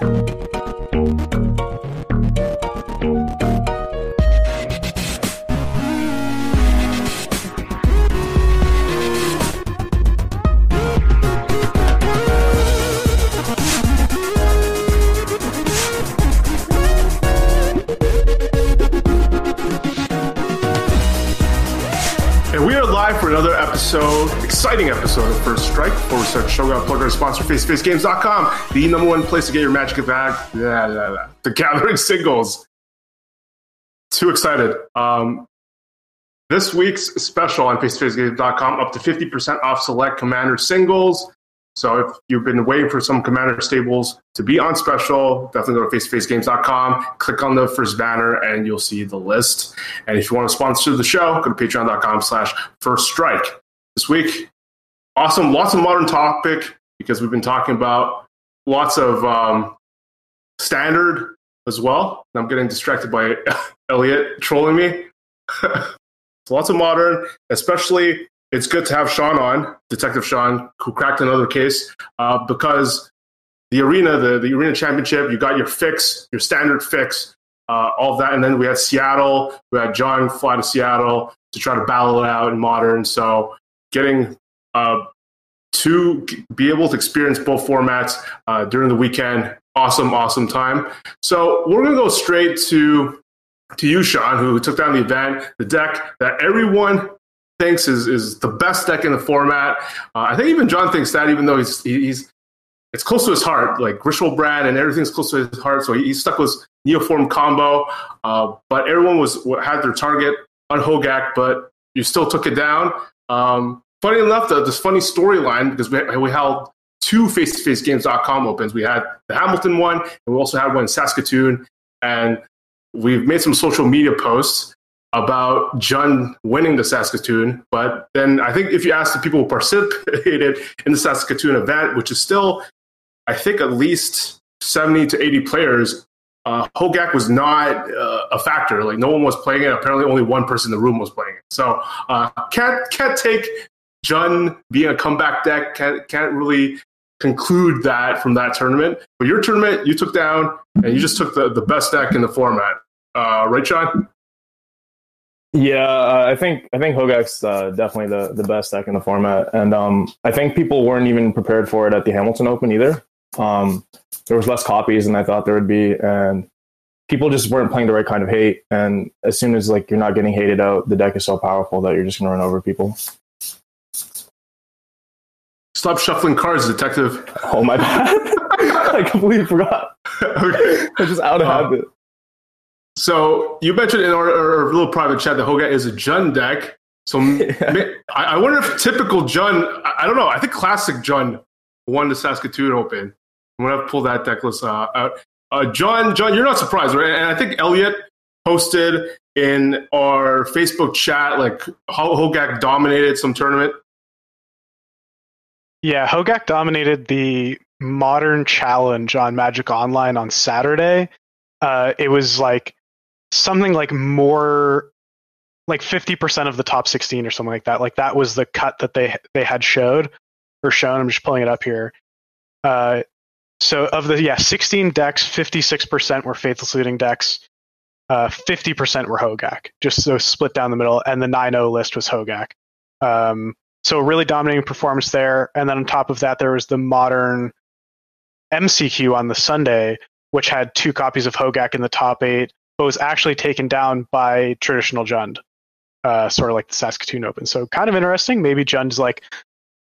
And episode, exciting episode of First Strike. Before we start the show, got to plug our sponsor, FaceToFaceGames.com, the number one place to get your Magic back. Yeah, yeah, yeah. The Gathering Singles. Too excited. Um, this week's special on FaceToFaceGames.com, up to 50% off select Commander singles. So if you've been waiting for some Commander stables to be on special, definitely go to FaceToFaceGames.com, click on the first banner, and you'll see the list. And if you want to sponsor the show, go to patreon.com slash first strike. This week, awesome, lots of modern topic because we've been talking about lots of um, standard as well. I'm getting distracted by Elliot trolling me. lots of modern, especially it's good to have Sean on, Detective Sean, who cracked another case uh, because the arena, the, the arena championship, you got your fix, your standard fix, uh, all that. And then we had Seattle, we had John fly to Seattle to try to battle it out in modern. So getting uh, to be able to experience both formats uh, during the weekend, awesome, awesome time. So we're going to go straight to to you, Sean, who took down the event, the deck that everyone thinks is is the best deck in the format. Uh, I think even John thinks that, even though he's he's it's close to his heart, like Griselbrand and everything's close to his heart. So he, he's stuck with Neoform combo. Uh, but everyone was had their target on Hogak, but you still took it down. Um, funny enough, the, this funny storyline because we we held two face-to-face games.com opens. We had the Hamilton one, and we also had one in Saskatoon. And we've made some social media posts about Jund winning the Saskatoon. But then I think if you ask the people who participated in the Saskatoon event, which is still, I think, at least 70 to 80 players, uh, Hogak was not uh, a factor. Like no one was playing it. Apparently, only one person in the room was playing it. So uh, can't can't take Jund being a comeback deck. Can't can't really conclude that from that tournament. But your tournament, you took down, and you just took the, the best deck in the format. Uh, right, Sean? Yeah, uh, I think I think Hogak's uh, definitely the, the best deck in the format, and um, I think people weren't even prepared for it at the Hamilton Open either. Um, there was less copies than I thought there would be, and people just weren't playing the right kind of hate. And as soon as like you're not getting hated out, the deck is so powerful that you're just gonna run over people. Stop shuffling cards, detective. Oh my bad! I completely forgot. okay, I'm just out of Um, habit. So you mentioned in our, our little private chat that Hogak is a Jund deck. So ma- I, I wonder if typical Jund, I, I don't know. I think classic Jund won the Saskatoon Open. I'm gonna pull that deck list uh, out. Uh, John, John, you're not surprised, right? And I think Elliot posted in our Facebook chat like how Hogak dominated some tournament. Yeah, Hogak dominated the modern challenge on Magic Online on Saturday. Uh, it was like something like more like 50% of the top 16 or something like that. Like that was the cut that they they had showed or shown. I'm just pulling it up here. Uh, so of the yeah 16 decks, 56% were Faithless Looting decks. Uh, 50% were Hogak, just so split down the middle, and the 9-0 list was Hogak. Um, so really dominating performance there. And then on top of that, there was the modern MCQ on the Sunday, which had two copies of Hogak in the top eight, but was actually taken down by traditional Jund, uh, sort of like the Saskatoon Open. So kind of interesting. Maybe Jund's like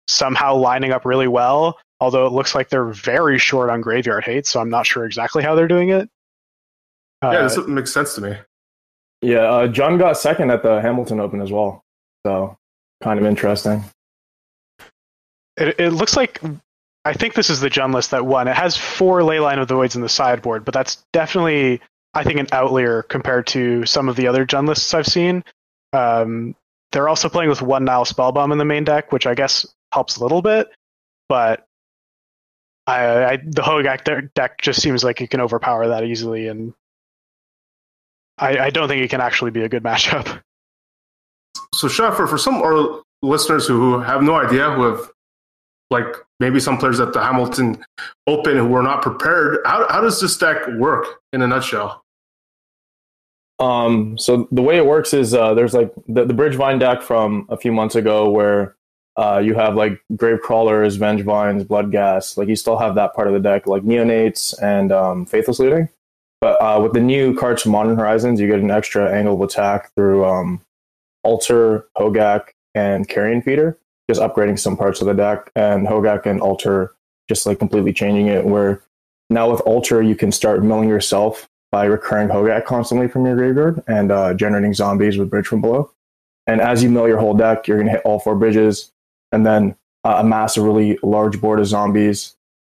somehow lining up really well, although it looks like they're very short on graveyard hate. So I'm not sure exactly how they're doing it. yeah, Uh, this makes sense to me. Yeah, uh, John got second at the Hamilton Open as well, so kind of interesting. It, it looks like I think this is the Jund list that won. It has four Leyline of the Voids in the sideboard, but that's definitely I think an outlier compared to some of the other Jund lists I've seen. Um, they're also playing with one Nihil Spellbomb in the main deck, which I guess helps a little bit, but I, I the Hogak deck just seems like it can overpower that easily, and I, I don't think it can actually be a good matchup. So, Sean, for, some our listeners who, have no idea, who have like maybe some players at the Hamilton Open who were not prepared. How, how does this deck work in a nutshell? Um, so the way it works is uh, there's like the, the Bridgevine deck from a few months ago where uh, you have like Grave Crawlers, Vengevines, Blood Gas. Like you still have that part of the deck, like Neonates and um, Faithless Looting. But uh, with the new cards from Modern Horizons, you get an extra angle of attack through um, Altar, Hogak, and Carrion Feeder, just upgrading some parts of the deck. And Hogak and Altar just like completely changing it. Where now with Altar, you can start milling yourself by recurring Hogak constantly from your graveyard and uh, generating zombies with Bridge from below. And as you mill your whole deck, you're going to hit all four bridges and then uh, amass a really large board of zombies.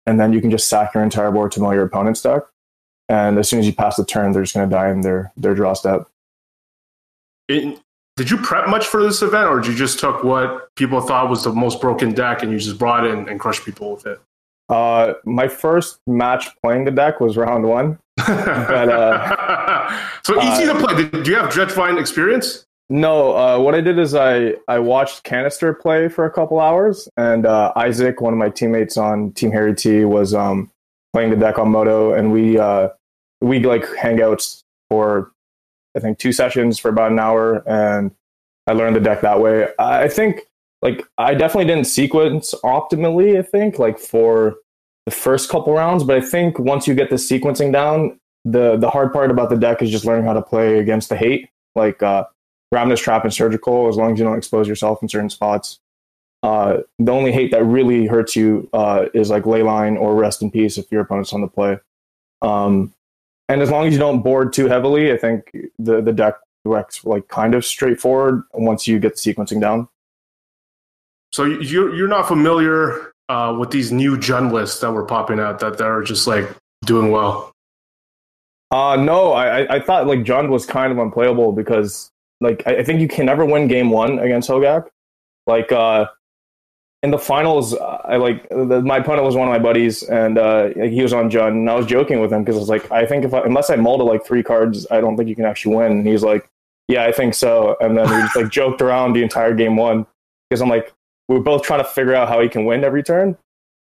And then you can just sack your entire board to mill your opponent's deck. And as soon as you pass the turn, they're just going to die in their, their draw step. It, did you prep much for this event, or did you just took what people thought was the most broken deck and you just brought it in and crushed people with it? Uh, my first match playing the deck was round one. but, uh, so easy uh, to play. Did, do you have Dredgevine experience? No. Uh, what I did is I, I watched Canister play for a couple hours, and uh, Isaac, one of my teammates on Team Harry T, was um, playing the deck on Moto, and we uh, we like hangouts for I think two sessions for about an hour, and I learned the deck that way. I think like I definitely didn't sequence optimally. I think like for the first couple rounds, but I think once you get the sequencing down, the the hard part about the deck is just learning how to play against the hate, like uh, Ravenous Trap and Surgical. As long as you don't expose yourself in certain spots, uh, the only hate that really hurts you uh, is like Leyline or Rest in Peace if your opponent's on the play. Um, and as long as you don't board too heavily, I think the the deck works like kind of straightforward once you get the sequencing down. So you're you're not familiar uh, with these new Jund lists that were popping out that they're just like doing well. Uh no, I I thought like Jund was kind of unplayable because like I, I think you can never win game one against Hogak. Like uh in the finals, I like the, my opponent was one of my buddies, and uh, he was on Jund, and I was joking with him because I was like, I think if I, unless I mull to like three cards, I don't think you can actually win. And he's like, Yeah, I think so. And then we just like joked around the entire game one because I'm like, we are both trying to figure out how he can win every turn.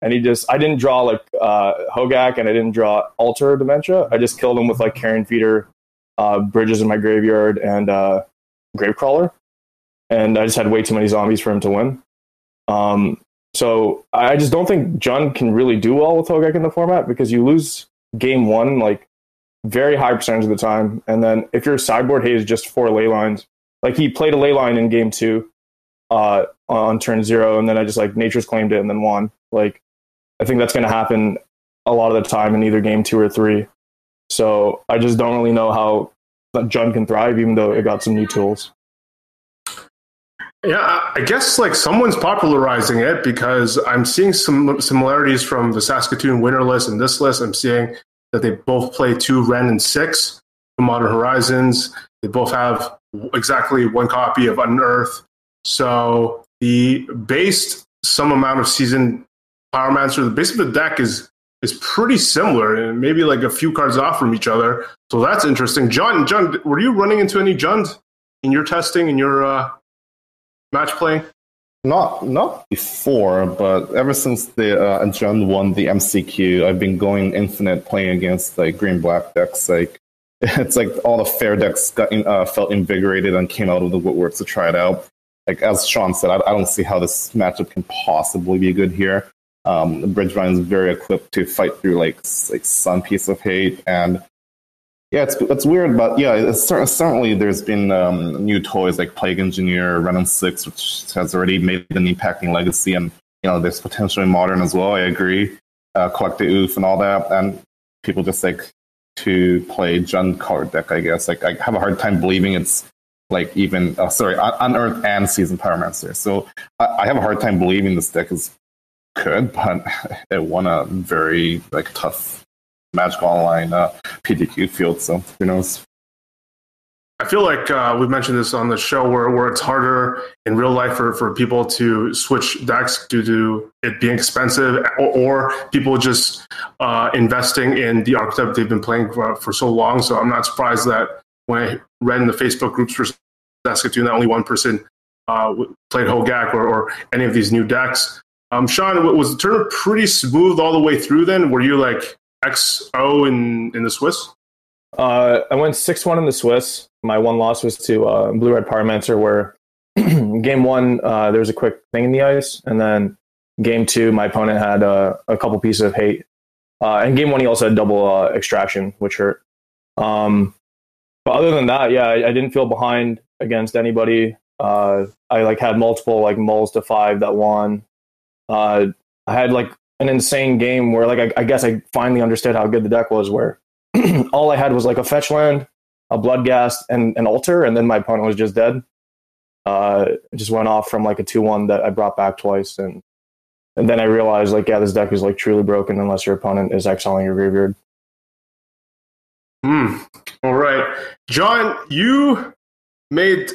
And he just, I didn't draw like uh, Hogak and I didn't draw Altar Dementia. I just killed him with like Carrion Feeder, uh, Bridges in my graveyard, and uh, Gravecrawler. And I just had way too many zombies for him to win. Um, so I just don't think Jund can really do well with Hogak in the format because you lose game one like very high percentage of the time. And then if your sideboard hate is just four ley lines, like he played a ley line in game two uh, on turn zero, and then I just like nature's claimed it and then won. Like I think that's going to happen a lot of the time in either game two or three. So I just don't really know how Jund can thrive, even though it got some new tools. Yeah, I guess like someone's popularizing it because I'm seeing some similarities from the Saskatoon winner list and this list. I'm seeing that they both play two Wrenn and Six from Modern Horizons. They both have exactly one copy of Unearth. So the based some amount of Seasoned Pyromancer, the base of the deck is is pretty similar and maybe like a few cards off from each other. So that's interesting. John, John, were you running into any Jund in your testing in your uh, match play? Not not before, but ever since the uh, won the MCQ, I've been going infinite playing against like green black decks. Like it's like all the fair decks got in, uh, felt invigorated and came out of the woodwork to try it out. Like as Sean said, I, I don't see how this matchup can possibly be good here. Um, Bridgevine is very equipped to fight through like like Sun Piece of Hate and yeah, it's it's weird, but yeah, it's, certainly there's been um, new toys like Plague Engineer, Wrenn and Six, which has already made an impacting legacy, and you know there's potentially modern as well. I agree, uh, Collect the Oof and all that, and people just like to play Jund card deck. I guess like I have a hard time believing it's like even uh, sorry Unearth and Seasoned Pyromancer. So I, I have a hard time believing this deck is good, but it won a very like tough Magic Online uh, field. So who knows? I feel like uh, we've mentioned this on the show where, where it's harder in real life for, for people to switch decks due to it being expensive or, or people just uh, investing in the archetype they've been playing for, for so long. So I'm not surprised that when I read in the Facebook groups for Saskatoon that only one person uh, played Hogak or, or any of these new decks. Um, Sean, was the tournament pretty smooth all the way through? Then were you like XO in in the Swiss? Uh, I went six one in the Swiss. My one loss was to uh, Blue Red Pyromancer, where game one uh, there was a quick thing in the ice, and then game two my opponent had uh, a couple pieces of hate, uh, and game one he also had double uh, extraction, which hurt. Um, but other than that, yeah, I, I didn't feel behind against anybody. I like had multiple like mulls to five that won. I had like an insane game where like I, I guess I finally understood how good the deck was. Where all I had was like a fetch land, a Bloodghast, and an altar, and then my opponent was just dead. Uh, just went off from like a two one that I brought back twice, and and then I realized like yeah, this deck is like truly broken unless your opponent is exiling your graveyard. Hmm. All right, John, you made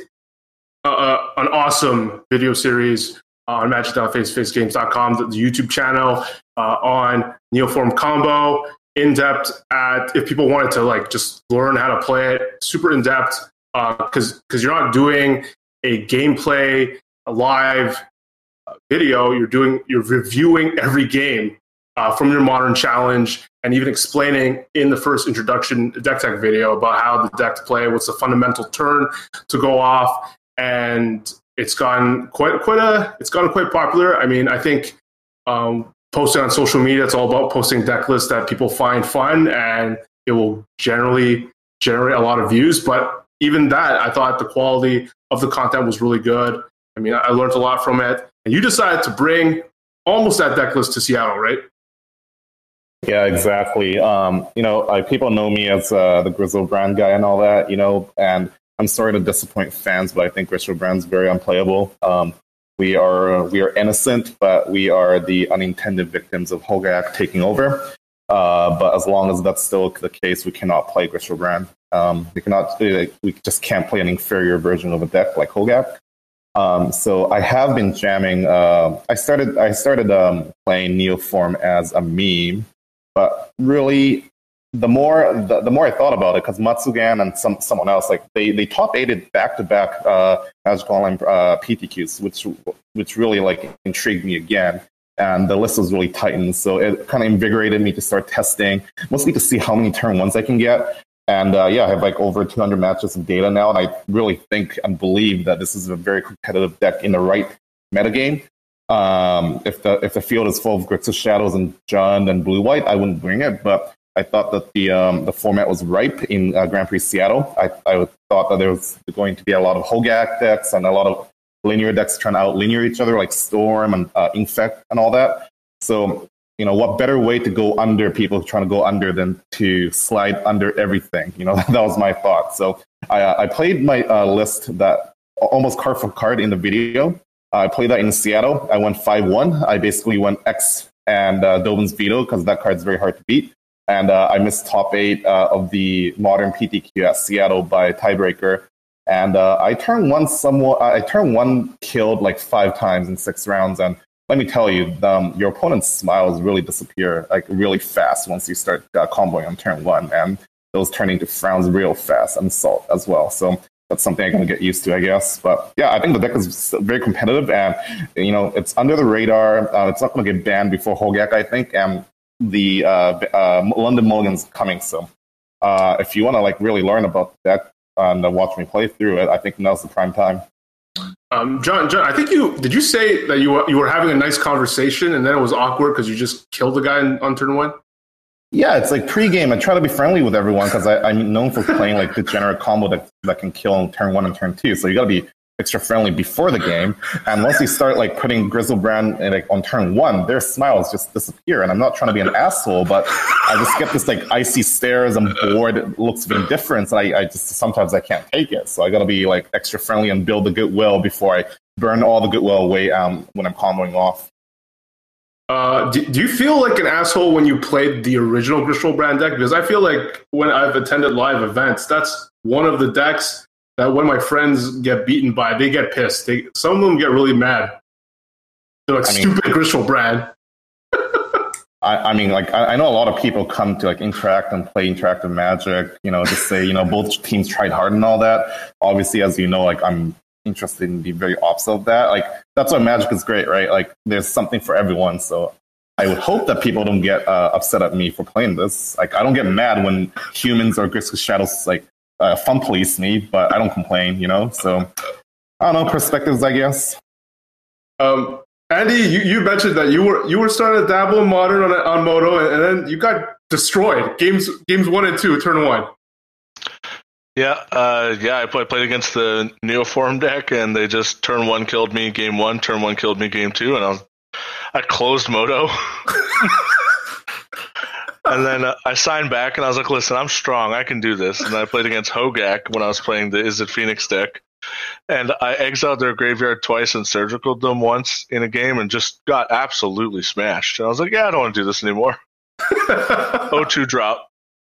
uh, uh, an awesome video series on magic.facefacegames.com, the, the YouTube channel, uh, on Neoform Combo, in depth at if people wanted to like just learn how to play it, super in depth, because uh, because you're not doing a gameplay, a live uh, video. You're doing you're reviewing every game uh, from your modern challenge and even explaining in the first introduction deck tech video about how the deck play, what's the fundamental turn to go off, and it's gone quite quite a it's gone quite popular. I mean, I think um, posting on social media, it's all about posting deck lists that people find fun, and it will generally generate a lot of views. But even that, I thought the quality of the content was really good. I mean, I learned a lot from it. And you decided to bring almost that deck list to Seattle, right? Yeah, exactly. Um, you know, I, people know me as uh, the Brand guy and all that, you know, and I'm sorry to disappoint fans, but I think Griselbrand's very unplayable. Um, we are we are innocent, but we are the unintended victims of Hogak taking over. Uh, but as long as that's still the case, we cannot play Griselbrand. Um, we cannot. We just can't play an inferior version of a deck like Hogak. Um, so I have been jamming. Uh, I started. I started um, playing Neoform as a meme, but really the more the, the more I thought about it, because Matsugan and some someone else like they they top aided back to back uh Magic Online uh, PTQs, which which really like intrigued me again. And the list was really tightened, so it kind of invigorated me to start testing, mostly to see how many turn ones I can get. And uh, yeah, I have like over 200 matches of data now, and I really think and believe that this is a very competitive deck in the right metagame. Um, if the if the field is full of Grixis Shadows and Jund and Blue White, I wouldn't bring it. But I thought that the um, the format was ripe in uh, Grand Prix Seattle. I, I thought that there was going to be a lot of Hogak decks and a lot of linear decks trying to out linear each other, like Storm and uh, Infect and all that. So, you know, what better way to go under people trying to go under than to slide under everything? You know, that was my thought. So I, uh, I played my uh, list that almost card for card in the video. I played that in Seattle. I went 5 1. I basically went X and uh, Dovin's Veto because that card's very hard to beat and uh, I missed top eight uh, of the modern PTQ at Seattle by tiebreaker. And uh, I turned one somewhat. I turned one killed like five times in six rounds. And let me tell you, um, your opponent's smiles really disappear like really fast once you start uh, comboing on turn one, and those turn into frowns real fast and salt as well. So that's something I'm to get used to, I guess. But yeah, I think the deck is very competitive, and you know it's under the radar. Uh, it's not going to get banned before Hogak, I think. And the uh, uh, London Mulligan's coming soon. Uh, if you want to like really learn about that and watch me play through it, I think now's the prime time. Um, John, John, I think you did you say that you were, you were having a nice conversation and then it was awkward because you just killed the guy in, on turn one. Yeah, it's like pregame. I try to be friendly with everyone because I'm known for playing like degenerate combo that, that can kill on turn one and turn two. So you got to be extra friendly before the game. And once you start like putting Griselbrand in, like on turn one, their smiles just disappear. And I'm not trying to be an asshole, but I just get this like icy stares. I'm bored It looks of indifference. And I, I just sometimes I can't take it. So I got to be like extra friendly and build the goodwill before I burn all the goodwill away um, when I'm comboing off. Uh, do, do, you feel like an asshole when you played the original Griselbrand deck? Because I feel like when I've attended live events, that's one of the decks that when my friends get beaten by, they get pissed. They, some of them get really mad. They're like, I stupid mean, Griselbrand. I, I, mean, like, I, I, know a lot of people come to like interact and play interactive magic, you know, just say, you know, both teams tried hard and all that. Obviously, as you know, like, I'm interested in the very opposite of that. Like that's why Magic is great, right? Like there's something for everyone. So I would hope that people don't get uh, upset at me for playing this. Like I don't get mad when humans or Grixis Shadows like uh, fun police me, but I don't complain, you know. So I don't know perspectives, I guess. Um, Andy, you, you mentioned that you were you were starting to dabble in modern on on Moto, and, and then you got destroyed. Games games one and two, turn one. Yeah, uh, yeah. I played, played against the Neoform deck, and they just turn one killed me game one, turn one killed me game two, and I was, I closed Moto. and then uh, I signed back, and I was like, "Listen, I'm strong. I can do this." And I played against Hogak when I was playing the Is It Phoenix deck, and I exiled their graveyard twice and surgical them once in a game, and just got absolutely smashed. And I was like, "Yeah, I don't want to do this anymore." O2 drop.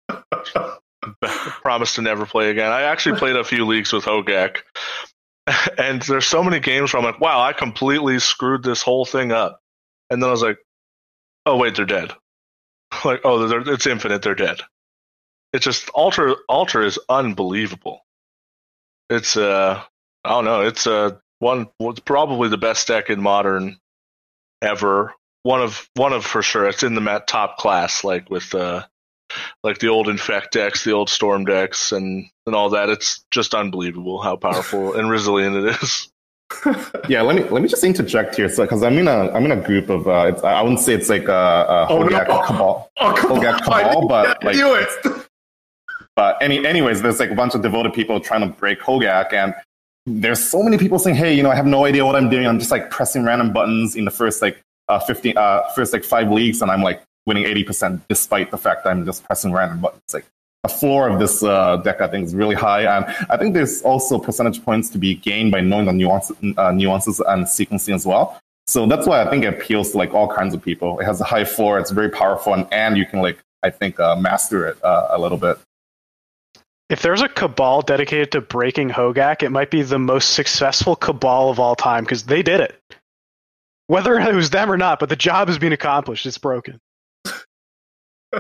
Promise to never play again. I actually played a few leagues with Hogak, and there's so many games where I'm like, "Wow, I completely screwed this whole thing up," and then I was like, "Oh wait, they're dead." like, oh, they're, it's infinite. They're dead. It's just altar. Altar is unbelievable. It's uh, I don't know. It's uh one. It's probably the best deck in modern ever. One of one of for sure. It's in the top class, like with uh, like the old infect decks, the old storm decks, and and all that. It's just unbelievable how powerful and resilient it is. Yeah, let me let me just interject here, so because I'm in a I'm in a group of uh, it's, I wouldn't say it's like a, a Oh, no. Hogak cabal, Oh, Hogak cabal, but like. But any, anyways, there's like a bunch of devoted people trying to break Hogak, and there's so many people saying, "Hey, you know, I have no idea what I'm doing. I'm just like pressing random buttons in the first like uh, 15, uh, first like five leagues, and I'm like winning 80% despite the fact I'm just pressing random buttons." Like floor of this uh, deck, I think, is really high, and I think there's also percentage points to be gained by knowing the nuances, uh, nuances and sequencing as well. So that's why I think it appeals to like all kinds of people. It has a high floor, it's very powerful, and, and you can like I think uh, master it uh, a little bit. If there's a cabal dedicated to breaking Hogak, it might be the most successful cabal of all time because they did it. Whether it was them or not, but the job has been accomplished. It's broken.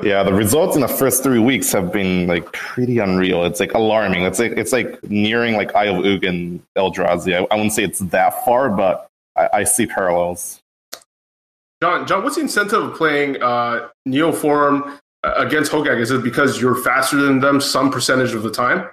Yeah, the results in the first three weeks have been like pretty unreal. It's like alarming. It's like it's like nearing like Eye of Ugin and Eldrazi. I, I wouldn't say it's that far, but I, I see parallels. John, John, what's the incentive of playing uh, Neoform uh, against Hogak? Is it because you're faster than them some percentage of the time?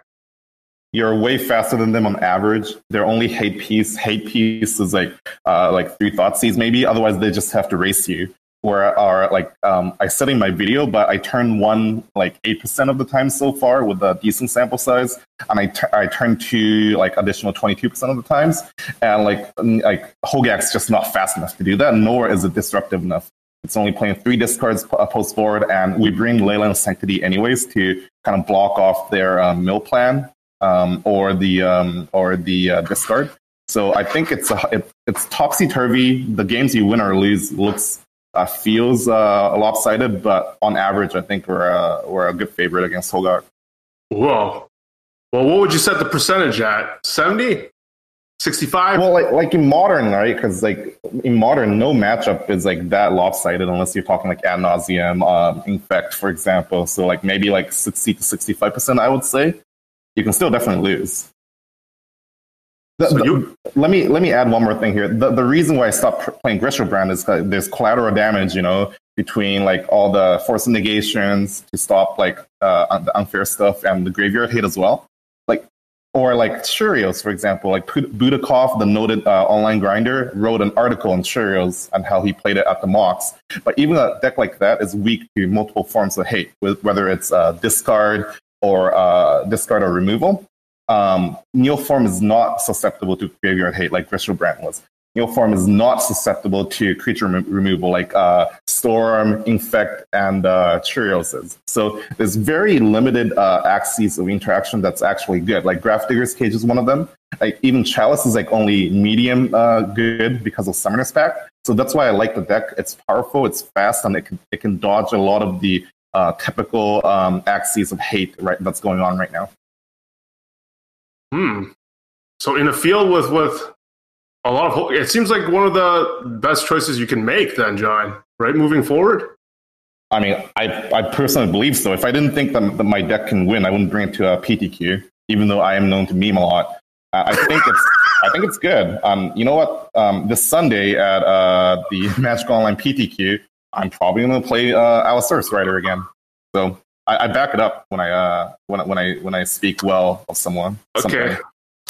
You're way faster than them on average. They're only hate piece, hate piece is like uh, like three Thoughtseize maybe. Otherwise, they just have to race you. Where are like um, I said in my video, but I turn one like eight percent of the time so far with a decent sample size, and I t- I turn two like additional twenty two percent of the times, and like like Hogak's just not fast enough to do that, nor is it disruptive enough. It's only playing three discards uh, post forward, and we bring Leyline Sanctity anyways to kind of block off their uh, mill plan um, or the um, or the uh, discard. So I think it's a, it, it's topsy turvy. The games you win or lose looks uh, feels uh, lopsided, but on average, I think we're uh, we're a good favorite against Hogak. Whoa. Well, what would you set the percentage at? 70? 65? Well, like like in modern, right? Because like in modern, no matchup is like that lopsided unless you're talking like Ad Nauseam, um, infect, for example. So like maybe like sixty to sixty five percent, I would say. You can still definitely lose. The- So the- let me let me add one more thing here. The the reason why I stopped playing Griselbrand is that there's collateral damage, you know, between like all the force negations to stop like uh, the unfair stuff and the graveyard hit as well. Like or like Shurios, for example, like Budakov, the noted uh, online grinder, wrote an article on Shurios and how he played it at the mocks. But even a deck like that is weak to multiple forms of hate, with, whether it's uh, discard or uh, discard or removal. Um, Neoform is not susceptible to graveyard hate like Griselbrand was. Neoform is not susceptible to creature remo- removal like uh, Storm, Infect, and uh. So there's very limited uh, axes of interaction that's actually good. Like Grafdigger's Cage is one of them. Like even Chalice is like only medium uh, good because of Summoner's Pact. So that's why I like the deck. It's powerful, it's fast, and it can it can dodge a lot of the uh, typical um, axes of hate right that's going on right now. Hmm. So in a field with with a lot of hope, it seems like one of the best choices you can make then, John, right? Moving forward? I mean, I, I personally believe so. If I didn't think that, that my deck can win, I wouldn't bring it to a PTQ, even though I am known to meme a lot. I think it's I think it's good. Um, you know what? Um, this Sunday at uh, the Magic Online PTQ, I'm probably going to play uh, Allosaurus Rider again. So I, I back it up when I uh, when when I when I speak well of someone. Okay. someday.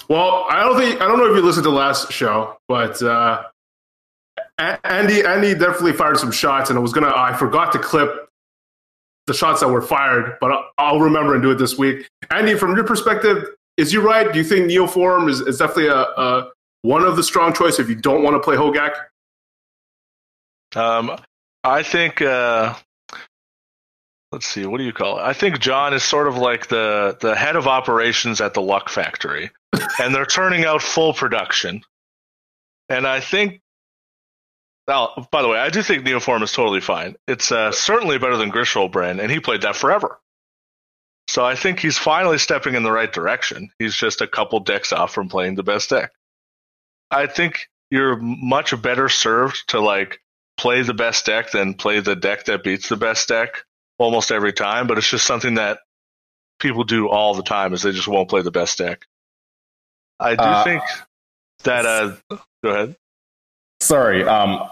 Well, I don't think I don't know if you listened to last show, but uh, Andy Andy definitely fired some shots, and I was gonna I forgot to clip the shots that were fired, but I'll, I'll remember and do it this week. Andy, from your perspective, is you right? Do you think Neoform is, is definitely a, a one of the strong choice if you don't want to play Hogak? Um, I think. Uh, let's see. What do you call it? I think John is sort of like the the head of operations at the Luck Factory, and they're turning out full production. And I think. Oh, by the way, I do think Neoform is totally fine. It's uh, certainly better than Griselbrand, and he played that forever. So I think he's finally stepping in the right direction. He's just a couple decks off from playing the best deck. I think you're much better served to like play the best deck than play the deck that beats the best deck almost every time, but it's just something that people do all the time is they just won't play the best deck. I do Uh, think that uh go ahead. Sorry. Um,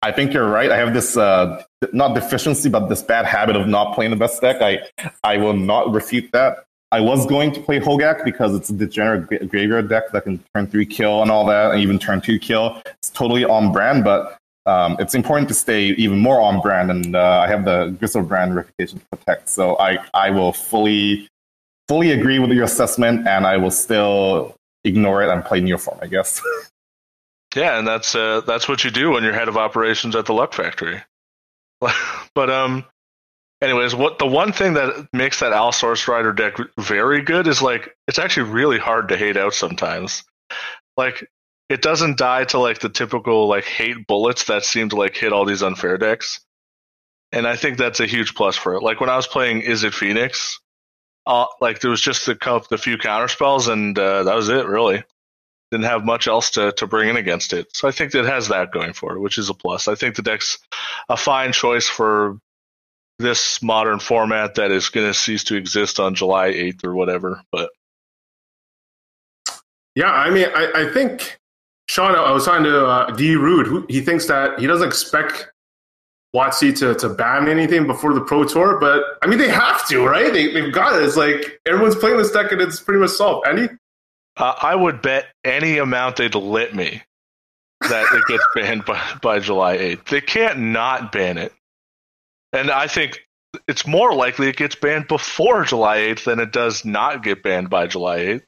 I think you're right. I have this uh, not deficiency, but this bad habit of not playing the best deck. I I will not refute that. I was going to play Hogak because it's a degenerate graveyard deck that can turn three kill and all that, and even turn two kill. It's totally on brand, but um, it's important to stay even more on brand. And uh, I have the Griselbrand reputation to protect, so I I will fully fully agree with your assessment, and I will still ignore it and play Neoform. I guess. Yeah, and that's uh that's what you do when you're head of operations at the Luck Factory. but um anyways, what the one thing that makes that Allosaurus Rider deck very good is like it's actually really hard to hate out sometimes. Like it doesn't die to like the typical like hate bullets that seem to like hit all these unfair decks. And I think that's a huge plus for it. Like when I was playing Is It Phoenix, uh, like there was just the, the few counter spells and uh, that was it really didn't have much else to, to bring in against it. So I think it has that going for it, which is a plus. I think the deck's a fine choice for this modern format that is going to cease to exist on July 8th or whatever. But Yeah, I mean, I, I think Sean. I was talking to uh, D. Rude. He thinks that he doesn't expect WotC to, to ban anything before the Pro Tour, but I mean, they have to, right? They, they've got it. It's like everyone's playing this deck, and it's pretty much solved. Any? uh, I would bet any amount they'd let me that it gets banned by, by July 8th. They can't not ban it. And I think it's more likely it gets banned before July 8th than it does not get banned by July 8th.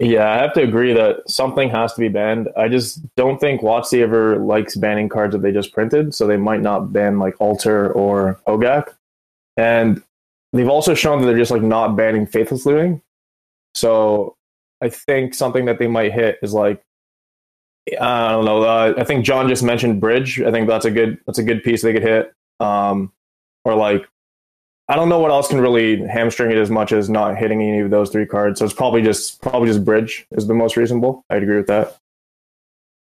Yeah, I have to agree that something has to be banned. I just don't think WotC ever likes banning cards that they just printed, so they might not ban like Altar or Hogak. And they've also shown that they're just like not banning Faithless Looting. So I think something that they might hit is like I don't know. Uh, I think John just mentioned Bridge. I think that's a good that's a good piece they could hit. Um, or like I don't know what else can really hamstring it as much as not hitting any of those three cards. So it's probably just probably just bridge is the most reasonable. I'd agree with that.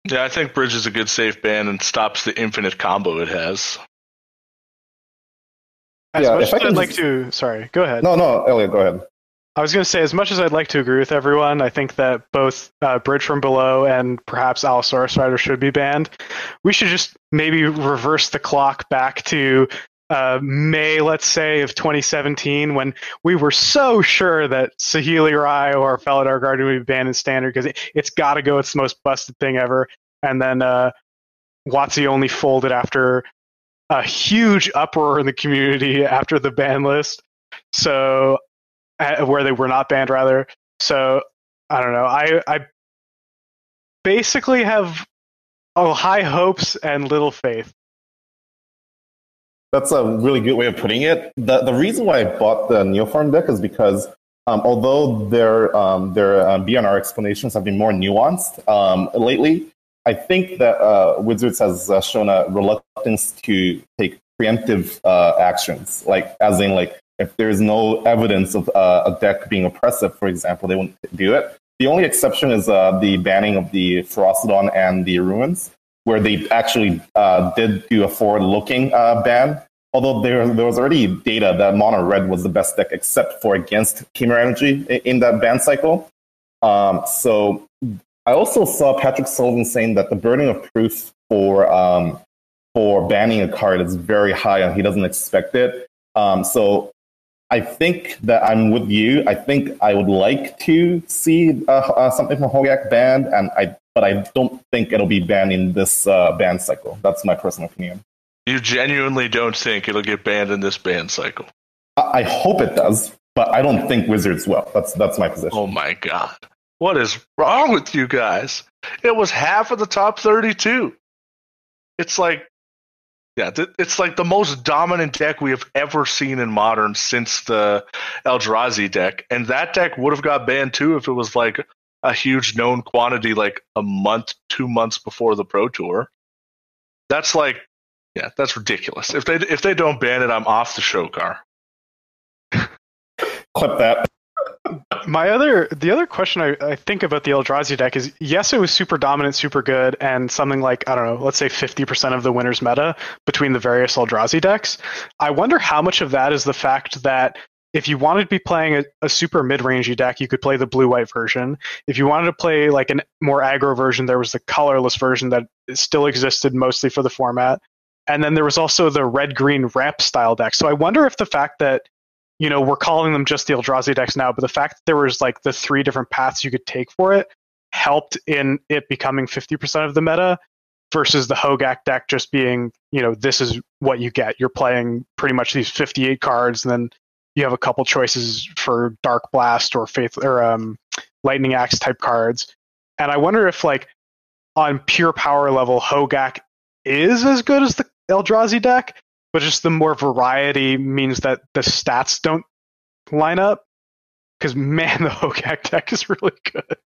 Yeah, I think Bridge is a good safe ban and stops the infinite combo it has. As Yeah, much if as I I'd can like to, sorry, go ahead. No, no, Elliot, go ahead. I was going to say, as much as I'd like to agree with everyone, I think that both uh, Bridge from Below and perhaps Allosaurus Rider should be banned. We should just maybe reverse the clock back to uh, May, let's say, of 2017, when we were so sure that Saheeli Rai or Felidar Guardian would be banned in Standard because it, it's got to go. It's the most busted thing ever. And then uh, only folded after a huge uproar in the community after the ban list. So uh, where they were not banned rather. So I don't know. I I basically have oh, high hopes and little faith. That's a really good way of putting it. The the reason why I bought the Neoform deck is because um, although their um, their um, BNR explanations have been more nuanced um, lately, I think that uh, Wizards has uh, shown a reluctance to take preemptive uh, actions, like as in like if there's no evidence of uh, a deck being oppressive, for example, they won't do it. The only exception is uh, the banning of the Ferocidon and the Ruins, where they actually did do a forward-looking ban. Although there, there was already data that Mono Red was the best deck except for against Temur Energy in that ban cycle. Um, so I also saw Patrick Sullivan saying that the burden of proof for um, for banning a card is very high and he doesn't expect it. Um, so I think that I'm with you. I think I would like to see uh, uh, something from Hogak banned, and I but I don't think it'll be banned in this uh, ban cycle. That's my personal opinion. You genuinely don't think it'll get banned in this ban cycle? I, I hope it does, but I don't think Wizards will. That's that's my position. Oh my god. What is wrong with you guys? It was half of the top 32. It's like yeah, th- it's like the most dominant deck we have ever seen in modern since the Eldrazi deck, and that deck would have got banned too if it was like a huge known quantity, like a month, two months before the Pro Tour. That's like, yeah, that's ridiculous. If they if they don't ban it, I'm off the show car. Clip that. My other, the other question I, I think about the Eldrazi deck is yes, it was super dominant, super good, and something like, I don't know, let's say 50% of the winner's meta between the various Eldrazi decks. I wonder how much of that is the fact that if you wanted to be playing a, a super mid-rangey deck, you could play the blue-white version. If you wanted to play like a more aggro version, there was the colorless version that still existed mostly for the format. And then there was also the red-green ramp style deck. So I wonder if the fact that you know, we're calling them just the Eldrazi decks now, but the fact that there was like the three different paths you could take for it helped in it becoming 50% of the meta versus the Hogak deck just being, you know, this is what you get. You're playing pretty much these 58 cards, and then you have a couple choices for Dark Blast or Faith or um, Lightning Axe type cards. And I wonder if, like, on pure power level, Hogak is as good as the Eldrazi deck, but just the more variety means that the stats don't line up. Because man, the Hogak deck is really good.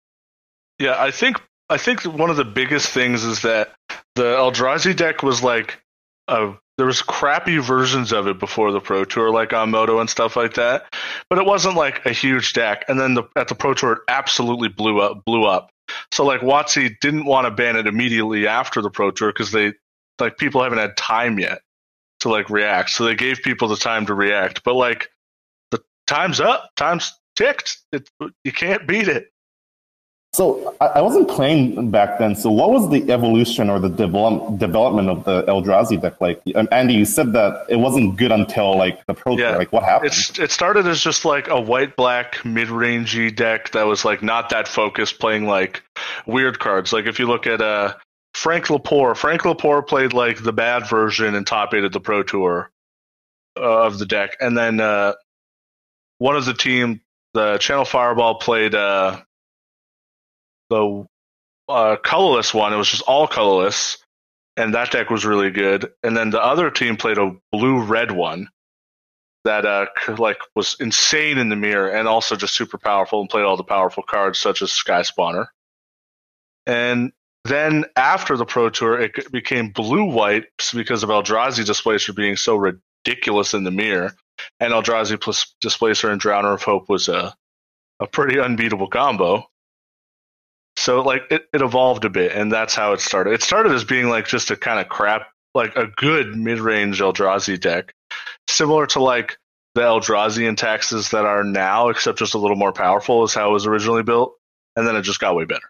Yeah, I think I think one of the biggest things is that the Eldrazi deck was like a there was crappy versions of it before the Pro Tour, like on Moto and stuff like that. But it wasn't like a huge deck. And then the, at the Pro Tour, it absolutely blew up. Blew up. So like WotC didn't want to ban it immediately after the Pro Tour because they like people haven't had time yet to like react. So they gave people the time to react. But like the time's up, time's ticked. It, you can't beat it. So I, wasn't playing back then. So what was the evolution or the develop, development of the Eldrazi deck? Like um, Andy, you said that it wasn't good until like the Pro Tour. Like what happened? It's, it started as just like a white black mid rangey deck that was like not that focused, playing like weird cards. Like if you look at uh Frank Lepore. Frank Lepore played like the bad version and top eight at the Pro Tour uh, of the deck, and then uh, one of the team, the Channel Fireball, played uh, the uh, colorless one. It was just all colorless, and that deck was really good. And then the other team played a blue red one that uh, like was insane in the mirror and also just super powerful and played all the powerful cards such as Sky Spawner. And then after the Pro Tour, it became blue white because of Eldrazi Displacer being so ridiculous in the mirror, and Eldrazi plus Displacer and Drowner of Hope was a a pretty unbeatable combo. So like it, it evolved a bit, and that's how it started. It started as being like just a kind of crap, like a good mid range Eldrazi deck, similar to like the Eldrazi and taxes that are now, except just a little more powerful, is how it was originally built, and then it just got way better.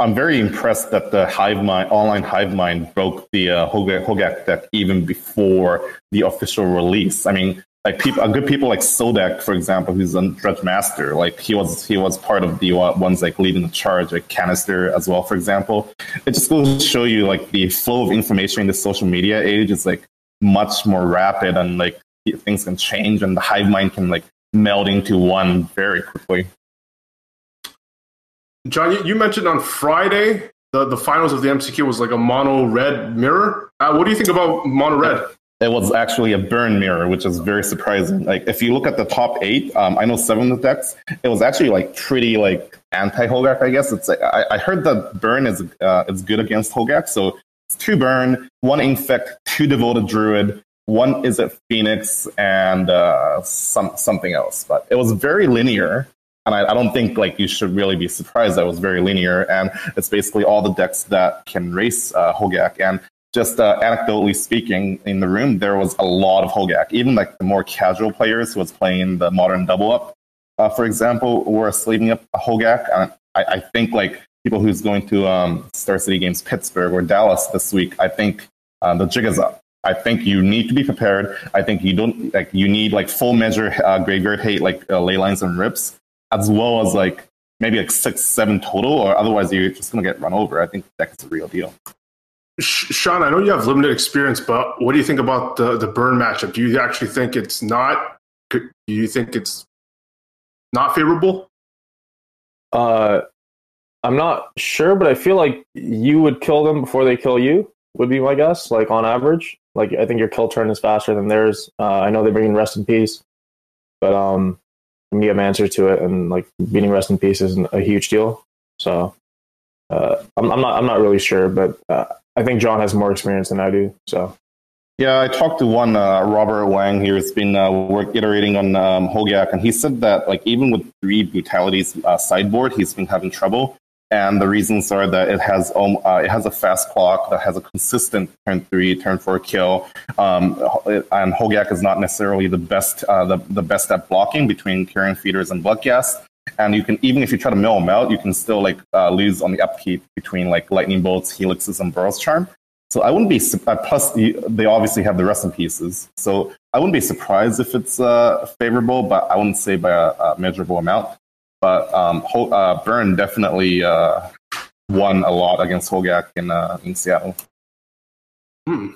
I'm very impressed that the Hive Mind, online Hive Mind broke the uh, Hogak, deck even before the official release. I mean, like people, good people like Sodak, for example, who's a Dredge Master, like he was he was part of the ones like leading the charge, like Canister as well, for example. It just goes to show you like the flow of information in the social media age is like much more rapid and like things can change and the hive mind can like meld into one very quickly. John, you, mentioned on Friday the, the finals of the MCQ was like a mono red mirror. Uh, what do you think about mono red? It was actually a burn mirror, which is very surprising. Like if you look at the top eight, um, I know seven of the decks. It was actually like pretty like anti Hogak. I guess it's. I, I heard that burn is uh, good against Hogak. So it's two burn, one infect, two devoted druid, one is a phoenix, and uh, some something else. But it was very linear and I, I, don't think like you should really be surprised that was very linear. And it's basically all the decks that can race uh, Hogak. And just uh, anecdotally speaking, in the room there was a lot of Hogak. Even like the more casual players who was playing the modern double up, uh, for example, were sleeping up Hogak. And I, I think like people who's going to um, Star City Games Pittsburgh or Dallas this week, I think uh, the jig is up. I think you need to be prepared. I think you don't like you need like full measure uh, graveyard hate like uh, ley lines and rips, as well as like maybe like six, seven total, or otherwise you're just gonna get run over. I think that is a real deal. Sean, I know you have limited experience, but what do you think about the the burn matchup? Do you actually think it's not? Do you think it's not favorable? Uh, I'm not sure, but I feel like you would kill them before they kill you. Would be my guess. Like on average, like I think your kill turn is faster than theirs. Uh, I know they bring in rest in peace, but um, have an answer to it, and like beating rest in peace isn't a huge deal. So uh, I'm, I'm not I'm not really sure, but uh, I think John has more experience than I do. So Yeah, I talked to one uh, Robert Wang here. Has been uh, work iterating on um, and he said that like even with three brutalities uh, sideboard, he's been having trouble. And the reasons are that it has um, uh, it has a fast clock that has a consistent turn three, turn four kill, um, and Hogak is not necessarily the best uh, the, the best at blocking between carrion feeders and bloodghast. And you can even if you try to mill them out, you can still like uh, lose on the upkeep between like lightning bolts, helixes, and Boros charm. So I wouldn't be uh, plus they obviously have the rest in pieces. So I wouldn't be surprised if it's uh, favorable, but I wouldn't say by a, a measurable amount. But um, Ho- uh, Burn definitely uh, won a lot against Hogak in uh, in Seattle. Hmm.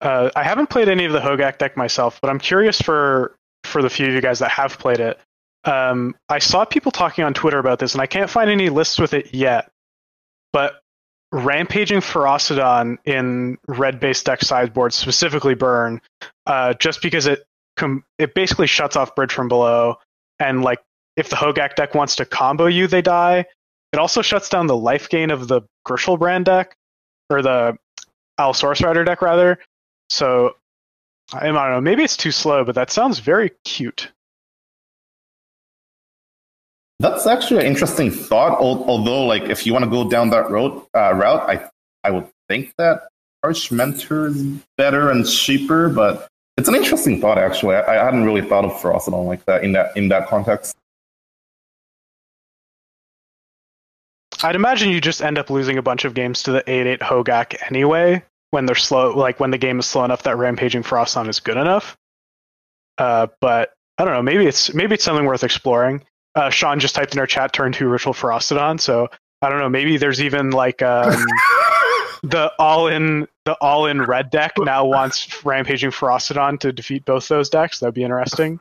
Uh, I haven't played any of the Hogak deck myself, but I'm curious for for the few of you guys that have played it. Um, I saw people talking on Twitter about this, and I can't find any lists with it yet. But rampaging Ferocidon in red-based deck sideboards, specifically Burn, uh, just because it com- it basically shuts off Bridge from below, and like if the Hogak deck wants to combo you, they die. It also shuts down the life gain of the Griselbrand deck, or the Allosaurus Rider deck rather. So I don't know. Maybe it's too slow, but that sounds very cute. That's actually an interesting thought. Although, like, if you want to go down that road uh, route, I I would think that Arch Mentor is better and cheaper. But it's an interesting thought. Actually, I, I hadn't really thought of Ferocidon like that in that in that context. I'd imagine you just end up losing a bunch of games to the 8-8 Hogak anyway when they're slow, like when the game is slow enough that Rampaging Ferocidon is good enough. Uh, but I don't know. Maybe it's maybe it's something worth exploring. Uh, Sean just typed in our chat turn two Ritual Ferocidon so I don't know. Maybe there's even like um, the all in the all in red deck now wants Rampaging Ferocidon to defeat both those decks. That'd be interesting.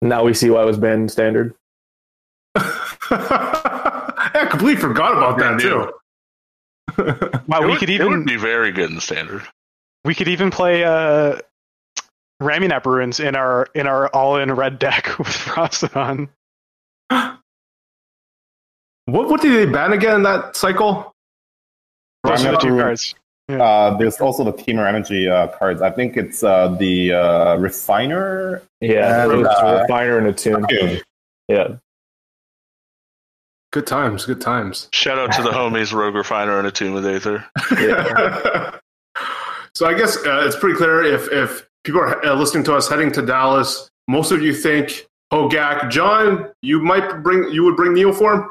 now we see why it was banned in standard. I completely forgot about that too. Wow, it we would, could it even would be very good in standard. we could even play uh, Ramunap ruins in our in our all in red deck with Ferocidon. What what did they ban again in that cycle? Those are the two Ramunap cards. Uh, there's also the Temur Energy uh, cards. I think it's uh, the uh, Refiner. Yeah, And, uh, refiner and Attune. Yeah, Good times, good times. Shout out to the homies Rogue Refiner and a Attune with Aether. so I guess uh, it's pretty clear if if people are uh, listening to us heading to Dallas, most of you think Hogak. John, you might bring you would bring Neoform.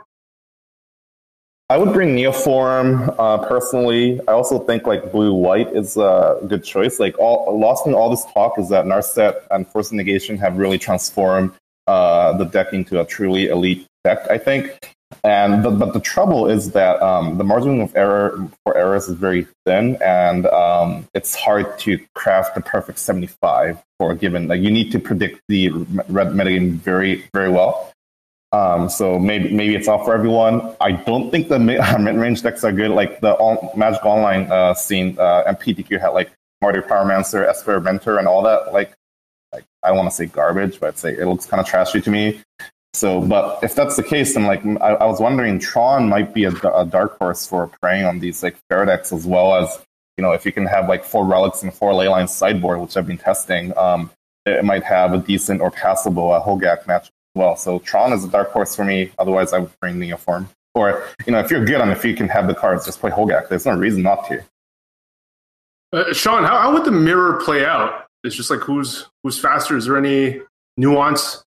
I would bring Neoform uh, personally. I also think like Blue White is a good choice. Like all lost in all this talk is that Narset and Force Negation have really transformed uh, the deck into a truly elite deck. I think. And but, but the trouble is that um, the margin of error for errors is very thin, and um, it's hard to craft the perfect seventy-five for a given. Like you need to predict the red metagame very very well. Um, so maybe maybe it's not for everyone. I don't think the mid range decks are good. Like the all, Magic Online uh, scene, uh, and PTQ had like Mardu Pyromancer, Esper Mentor, and all that. Like, like I don't want to say garbage, but say it looks kind of trashy to me. So, but if that's the case, then like I, I was wondering, Tron might be a, a dark horse for preying on these like fair decks as well as you know if you can have like four relics and four ley lines sideboard, which I've been testing. Um, it might have a decent or passable uh, Hogak match as well. So Tron is a dark horse for me. Otherwise, I would bring Neoform. Or you know, if you're good on if you can have the cards, just play Hogak. There's no reason not to. Uh, Sean, how, how would the mirror play out? It's just like who's who's faster. Is there any nuance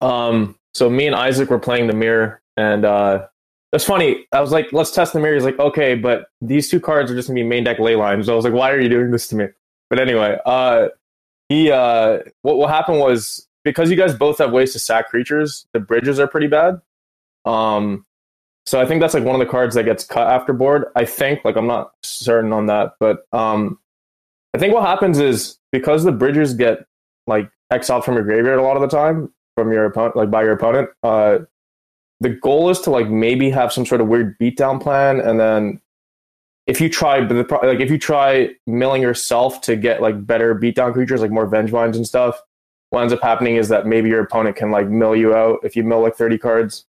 Um, so me and Isaac were playing the mirror, and uh, it's funny. I was like, "Let's test the mirror." He's like, "Okay, but these two cards are just gonna be main deck ley lines." So I was like, "Why are you doing this to me?" But anyway, uh, he uh, what what happened was because you guys both have ways to sack creatures, the bridges are pretty bad. Um, so I think that's like one of the cards that gets cut after board. I think, like I'm not certain on that, but um, I think what happens is because the bridges get like exiled from your graveyard a lot of the time from your opponent, like by your opponent. Uh, the goal is to like maybe have some sort of weird beatdown plan, and then if you try, like if you try milling yourself to get like better beatdown creatures, like more Vengevines and stuff, what ends up happening is that maybe your opponent can like mill you out if you mill like 30 cards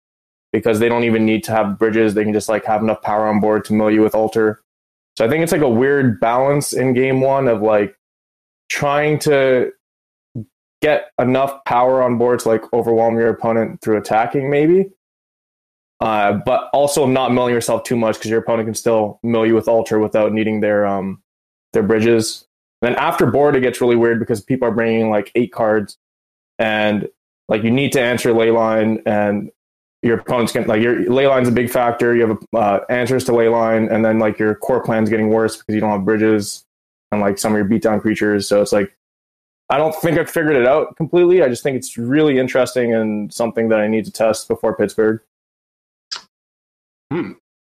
because they don't even need to have bridges. They can just like have enough power on board to mill you with altar. So I think it's like a weird balance in game one of like trying to get enough power on board to like overwhelm your opponent through attacking maybe. Uh, but also not milling yourself too much because your opponent can still mill you with altar without needing their um their bridges. And then after board, it gets really weird because people are bringing like eight cards, and like you need to answer leyline, and your opponents can like your leyline's a big factor. You have uh, answers to leyline, and then like your core plan's getting worse because you don't have bridges and like some of your beatdown creatures. So it's like I don't think I've figured it out completely. I just think it's really interesting and something that I need to test before Pittsburgh. Hmm.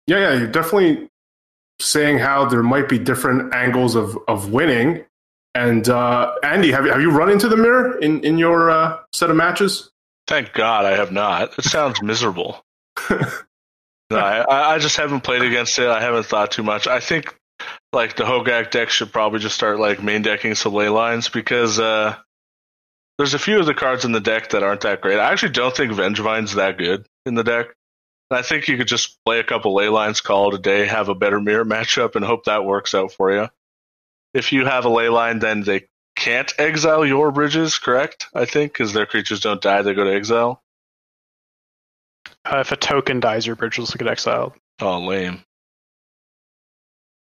Yeah, yeah, you're definitely saying how there might be different angles of, of winning. And uh, Andy, have you, have you run into the mirror in, in your uh, set of matches? Thank God I have not. It sounds miserable. no, I, I just haven't played against it. I haven't thought too much. I think like the Hogak deck should probably just start like main decking some ley lines because uh, there's a few of the cards in the deck that aren't that great. I actually don't think Vengevine's that good in the deck. I think you could just play a couple ley lines, call it a day, have a better mirror matchup, and hope that works out for you. If you have a ley line, then they can't exile your bridges, correct? I think, because their creatures don't die, they go to exile. Uh, if a token dies, your bridges will get exiled. Oh, lame.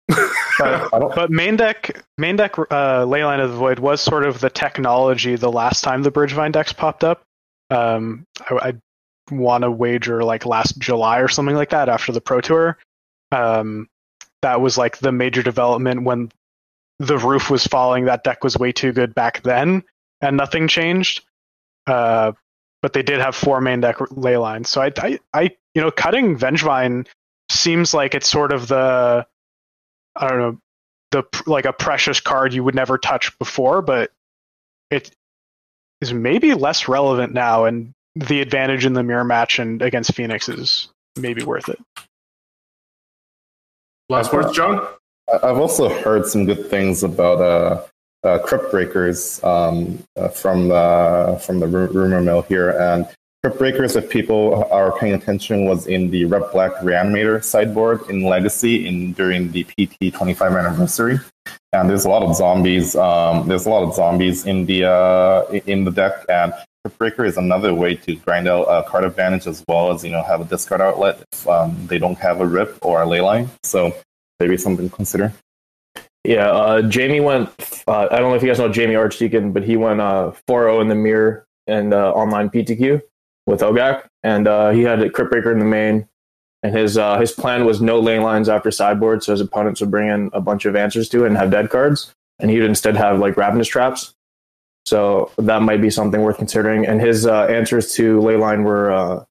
But, but main deck, main deck, uh, Leyline of the Void was sort of the technology the last time the Bridgevine decks popped up. Um, I, I want to wager like last July or something like that after the Pro Tour. Um, that was like the major development when the roof was falling. That deck was way too good back then, and nothing changed. Uh, but they did have four main deck ley lines. So I, I, I, you know, cutting Vengevine seems like it's sort of the, I don't know, the like a precious card you would never touch before, but it is maybe less relevant now, and the advantage in the mirror match and against Phoenix is maybe worth it. Last words, John. I've also heard some good things about uh, uh, Crypt Breakers um, uh, from the from the rumor mill here, and Breakers, if people are paying attention, was in the Red Black Reanimator sideboard in Legacy in during the PT 25 anniversary. And there's a lot of zombies. Um, there's a lot of zombies in the uh, in the deck, and Crypt Breaker is another way to grind out a card advantage as well as you know have a discard outlet if um, they don't have a rip or a ley line. So maybe something to consider. Yeah, uh, Jamie went. Uh, I don't know if you guys know Jamie Archdeacon, but he went uh, 4-0 in the mirror and uh, online PTQ with Hogak, and uh, he had a Crypt Breaker in the main. And his uh, his plan was no leylines after sideboard, so his opponents would bring in a bunch of answers to it and have dead cards, and he would instead have like Ravenous Traps. So that might be something worth considering. And his answers to leyline were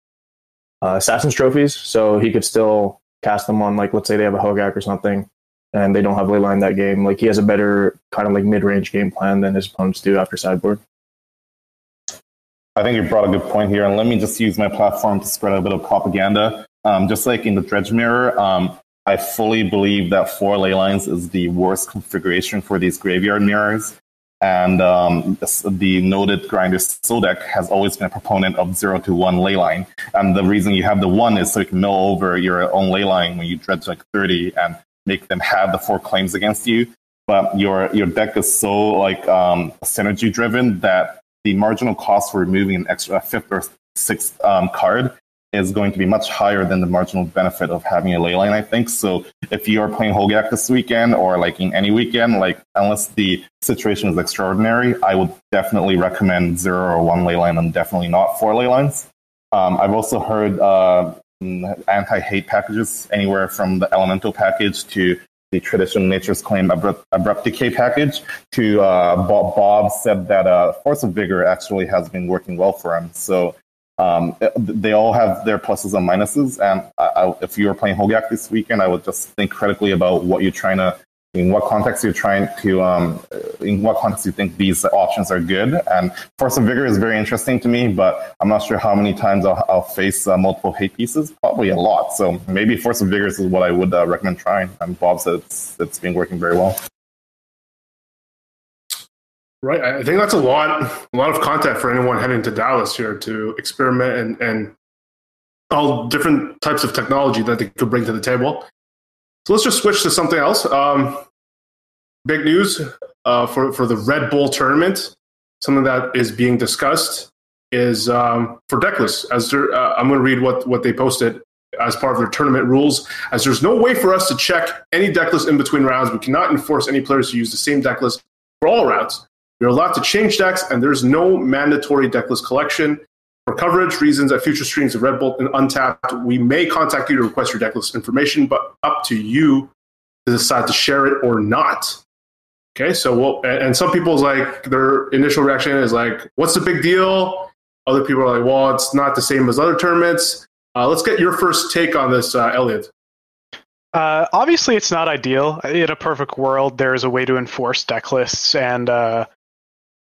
Assassin's Trophies, so he could still cast them on like let's say they have a Hogak or something and they don't have leyline that game. Like he has a better kind of like mid range game plan than his opponents do after sideboard. I think you brought a good point here, and let me just use my platform to spread a bit of propaganda. Um, just like in the Dredge Mirror, um, I fully believe that four ley lines is the worst configuration for these graveyard mirrors. And um, the noted grinder Sodek has always been a proponent of zero to one ley line. And the reason you have the one is so you can mill over your own ley line when you dredge like 30 and make them have the four claims against you. But your your deck is so like um, synergy driven that the marginal cost for removing an extra fifth or sixth um, card is going to be much higher than the marginal benefit of having a ley line, I think. So if you are playing Hogak this weekend or like in any weekend, like unless the situation is extraordinary, I would definitely recommend zero or one ley line and definitely not four ley lines. Um, I've also heard uh, anti-hate packages anywhere from the elemental package to the traditional nature's claim abrupt, abrupt decay package to uh, Bob, said that uh, force of vigor actually has been working well for him. So um, they all have their pluses and minuses. And I, I, if you are playing Hogak this weekend, I would just think critically about what you're trying to, in what context you're trying to, um, in what context you think these options are good. And Force of Vigor is very interesting to me, but I'm not sure how many times I'll, I'll face uh, multiple hate pieces. Probably a lot. So maybe Force of Vigor is what I would uh, recommend trying. And Bob said it's, it's been working very well. Right. I think that's a lot, a lot of content for anyone heading to Dallas here to experiment and, and all different types of technology that they could bring to the table. So let's just switch to something else. Um, big news uh, for, for the Red Bull tournament. Something that is being discussed is um, for decklists. As there, uh, I'm going to read what, what they posted as part of their tournament rules. As there's no way for us to check any decklist in between rounds, we cannot enforce any players to use the same decklist for all rounds. You're allowed to change decks, and there's no mandatory decklist collection. For coverage reasons at future streams of Red Bull and Untapped, we may contact you to request your decklist information, but up to you to decide to share it or not. Okay, so we'll, and some people's like their initial reaction is like, "What's the big deal?" Other people are like, "Well, it's not the same as other tournaments." Uh, let's get your first take on this, uh, Elliot. Uh, obviously, it's not ideal. In a perfect world, there is a way to enforce deck lists and uh,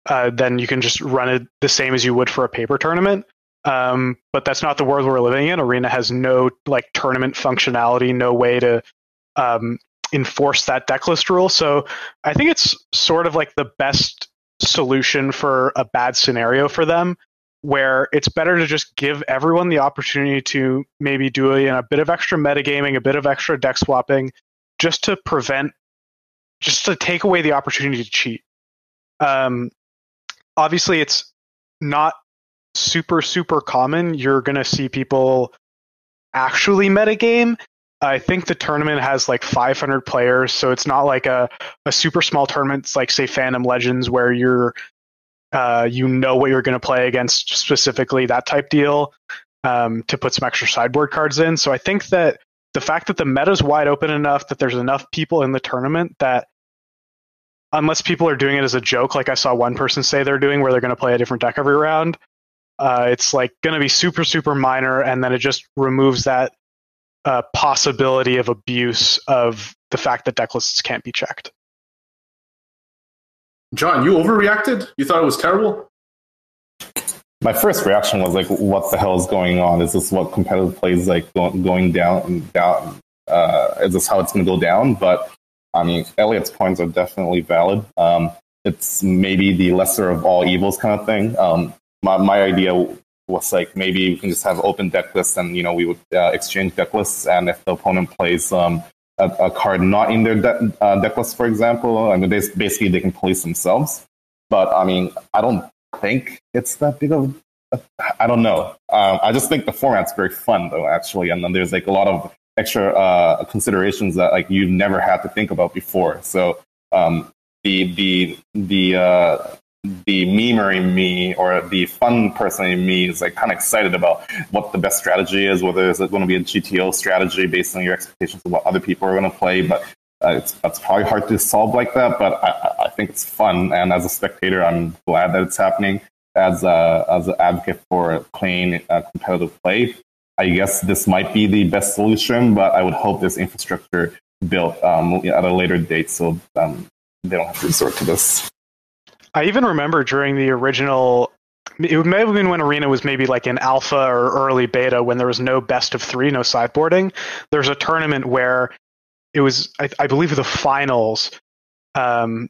uh, then you can just run it the same as you would for a paper tournament. Um, but that's not the world we're living in. Arena has no like tournament functionality, no way to um, enforce that decklist rule. So I think it's sort of like the best solution for a bad scenario for them, where it's better to just give everyone the opportunity to maybe do a, you know, a bit of extra metagaming, a bit of extra deck swapping, just to prevent, just to take away the opportunity to cheat. Um, obviously it's not super super common. You're going to see people actually metagame. I think the tournament has like 500 players so it's not like a, a super small tournament it's like say phantom legends where you're uh, you know what you're going to play against specifically that type deal um, to put some extra sideboard cards in. So i think that the fact that the meta is wide open enough that there's enough people in the tournament that unless people are doing it as a joke, like I saw one person say they're doing, where they're going to play a different deck every round. Uh, it's like going to be super, super minor, and then it just removes that uh, possibility of abuse of the fact that deck lists can't be checked. John, you overreacted? You thought it was terrible? My first reaction was like, "What the hell is going on? Is this what competitive play is like going down and down? Uh, is this how it's going to go down?" But I mean, Elliot's points are definitely valid. Um, it's maybe the lesser of all evils kind of thing. Um, my, my idea was like maybe we can just have open deck lists and you know we would uh, exchange deck lists and if the opponent plays um, a, a, card not in their de- uh, deck list for example I mean they, basically they can police themselves but I mean I don't think it's that big of I don't know um, I just think the format's very fun though actually and then there's like a lot of extra uh, considerations that like you've never had to think about before. So um, the the the uh, the memer in me or the fun person in me is like kind of excited about what the best strategy is, whether it's going to be a GTO strategy based on your expectations of what other people are going to play. But uh, it's that's probably hard to solve like that. But I, I think it's fun, and as a spectator, I'm glad that it's happening. As a, as an advocate for playing uh, competitive play, I guess this might be the best solution, but I would hope this infrastructure built um, at a later date so um, they don't have to resort to this. I even remember during the original, it may have been when Arena was maybe like in alpha or early beta when there was no best of three, no sideboarding. There's a tournament where it was, I, I believe, the finals. Um,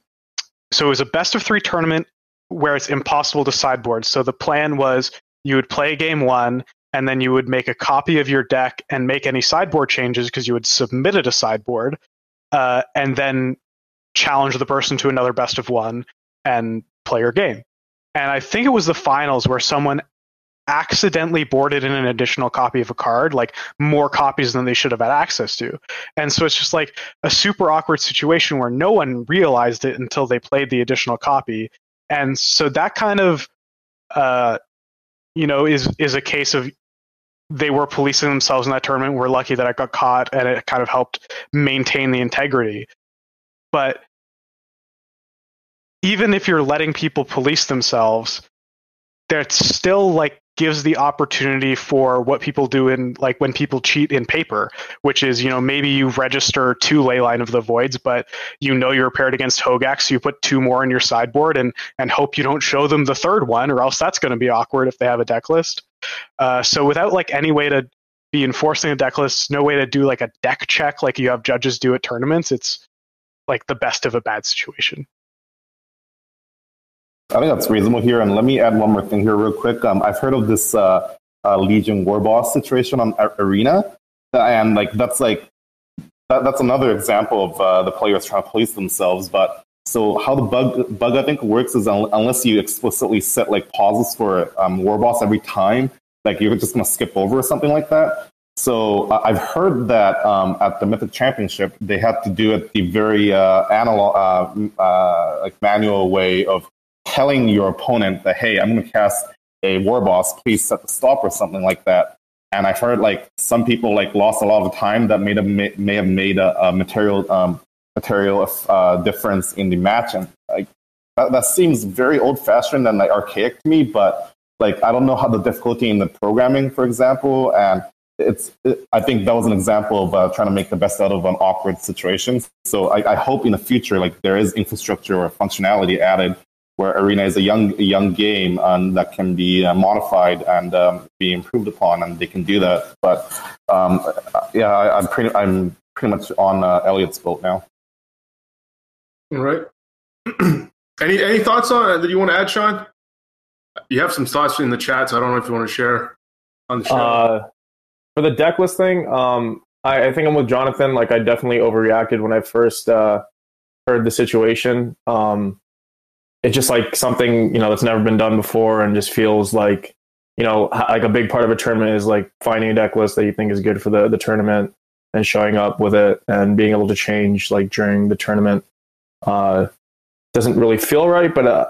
so it was a best of three tournament where it's impossible to sideboard. So the plan was you would play game one, and then you would make a copy of your deck and make any sideboard changes because you would submit it a sideboard, uh, and then challenge the person to another best of one and play your game. And I think it was the finals where someone accidentally boarded in an additional copy of a card, like more copies than they should have had access to. And so it's just like a super awkward situation where no one realized it until they played the additional copy. And so that kind of uh, you know, is is a case of they were policing themselves in that tournament. We're lucky that I got caught and it kind of helped maintain the integrity. But even if you're letting people police themselves, that's still like gives the opportunity for what people do in like when people cheat in paper, which is, you know, maybe you register two Leyline of the Voids, but you know you're paired against Hogak, so you put two more in your sideboard and and hope you don't show them the third one, or else that's gonna be awkward if they have a deck list. Uh, so without like any way to be enforcing a deck list, no way to do like a deck check like you have judges do at tournaments, it's like the best of a bad situation. I think that's reasonable here. And let me add one more thing here, real quick. Um, I've heard of this uh, uh, Legion War Boss situation on Arena, and like that's like that, that's another example of uh, the players trying to police themselves. But so how the bug bug I think works is un- unless you explicitly set like pauses for um, War Boss every time, like you're just gonna skip over or something like that. So I've heard that um, at the Mythic Championship, they had to do it the very uh, analog, uh, uh, like manual way of telling your opponent that, hey, I'm to cast a war boss, please set the stop or something like that. And I've heard like some people like lost a lot of time that may have may, may have made a, a material um, material uh, difference in the match, and like that, that seems very old fashioned and like archaic to me. But like I don't know how the difficulty in the programming, for example, and it's it, I think that was an example of uh, trying to make the best out of an awkward situation. So I, I hope in the future like there is infrastructure or functionality added where Arena is a young a young game and that can be uh, modified and um, be improved upon, and they can do that. But um, yeah, I, am pretty I'm pretty much on uh, Elliot's boat now. All right. any any thoughts on that you want to add, Sean? You have some thoughts in the chat, so I don't know if you want to share on the show. Uh, for the deck list thing, um, I, I, think I'm with Jonathan. Like, I definitely overreacted when I first uh, heard the situation. Um, it's just like something you know that's never been done before and just feels like you know like a big part of a tournament is like finding a deck list that you think is good for the the tournament and showing up with it and being able to change like during the tournament uh doesn't really feel right but uh,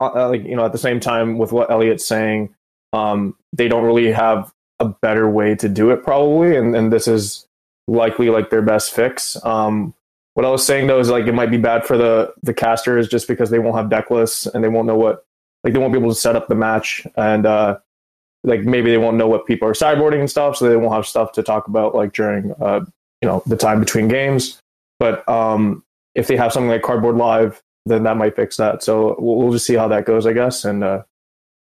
uh like you know at the same time with what Elliot's saying um they don't really have a better way to do it probably and and this is likely like their best fix. Um what I was saying though is like it might be bad for the the casters just because they won't have deck lists and they won't know what like they won't be able to set up the match and uh like maybe they won't know what people are sideboarding and stuff so they won't have stuff to talk about like during uh you know the time between games. But um if they have something like cardboard live then that might fix that so we'll, we'll just see how that goes i guess and uh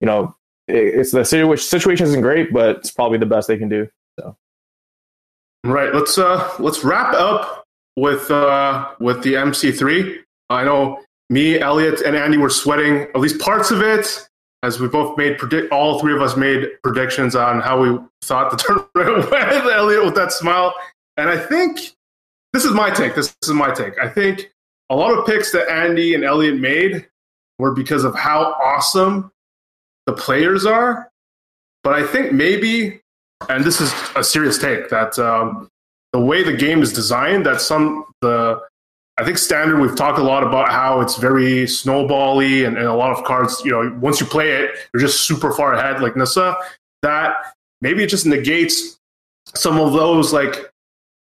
you know it, it's the situation isn't great but it's probably the best they can do so right let's uh let's wrap up with uh, with the MC3. I know me, Elliot, and Andy were sweating at least parts of it, as we both made predict. All three of us made predictions on how we thought the tournament went. Elliot with that smile, and I think this is my take. This, this is my take. I think a lot of picks that Andy and Elliot made were because of how awesome the players are. But I think maybe, and this is a serious take, that um, the way the game is designed that some the I think standard we've talked a lot about how it's very snowbally and, and a lot of cards, you know, once you play it, you're just super far ahead like Nissa. That maybe it just negates some of those like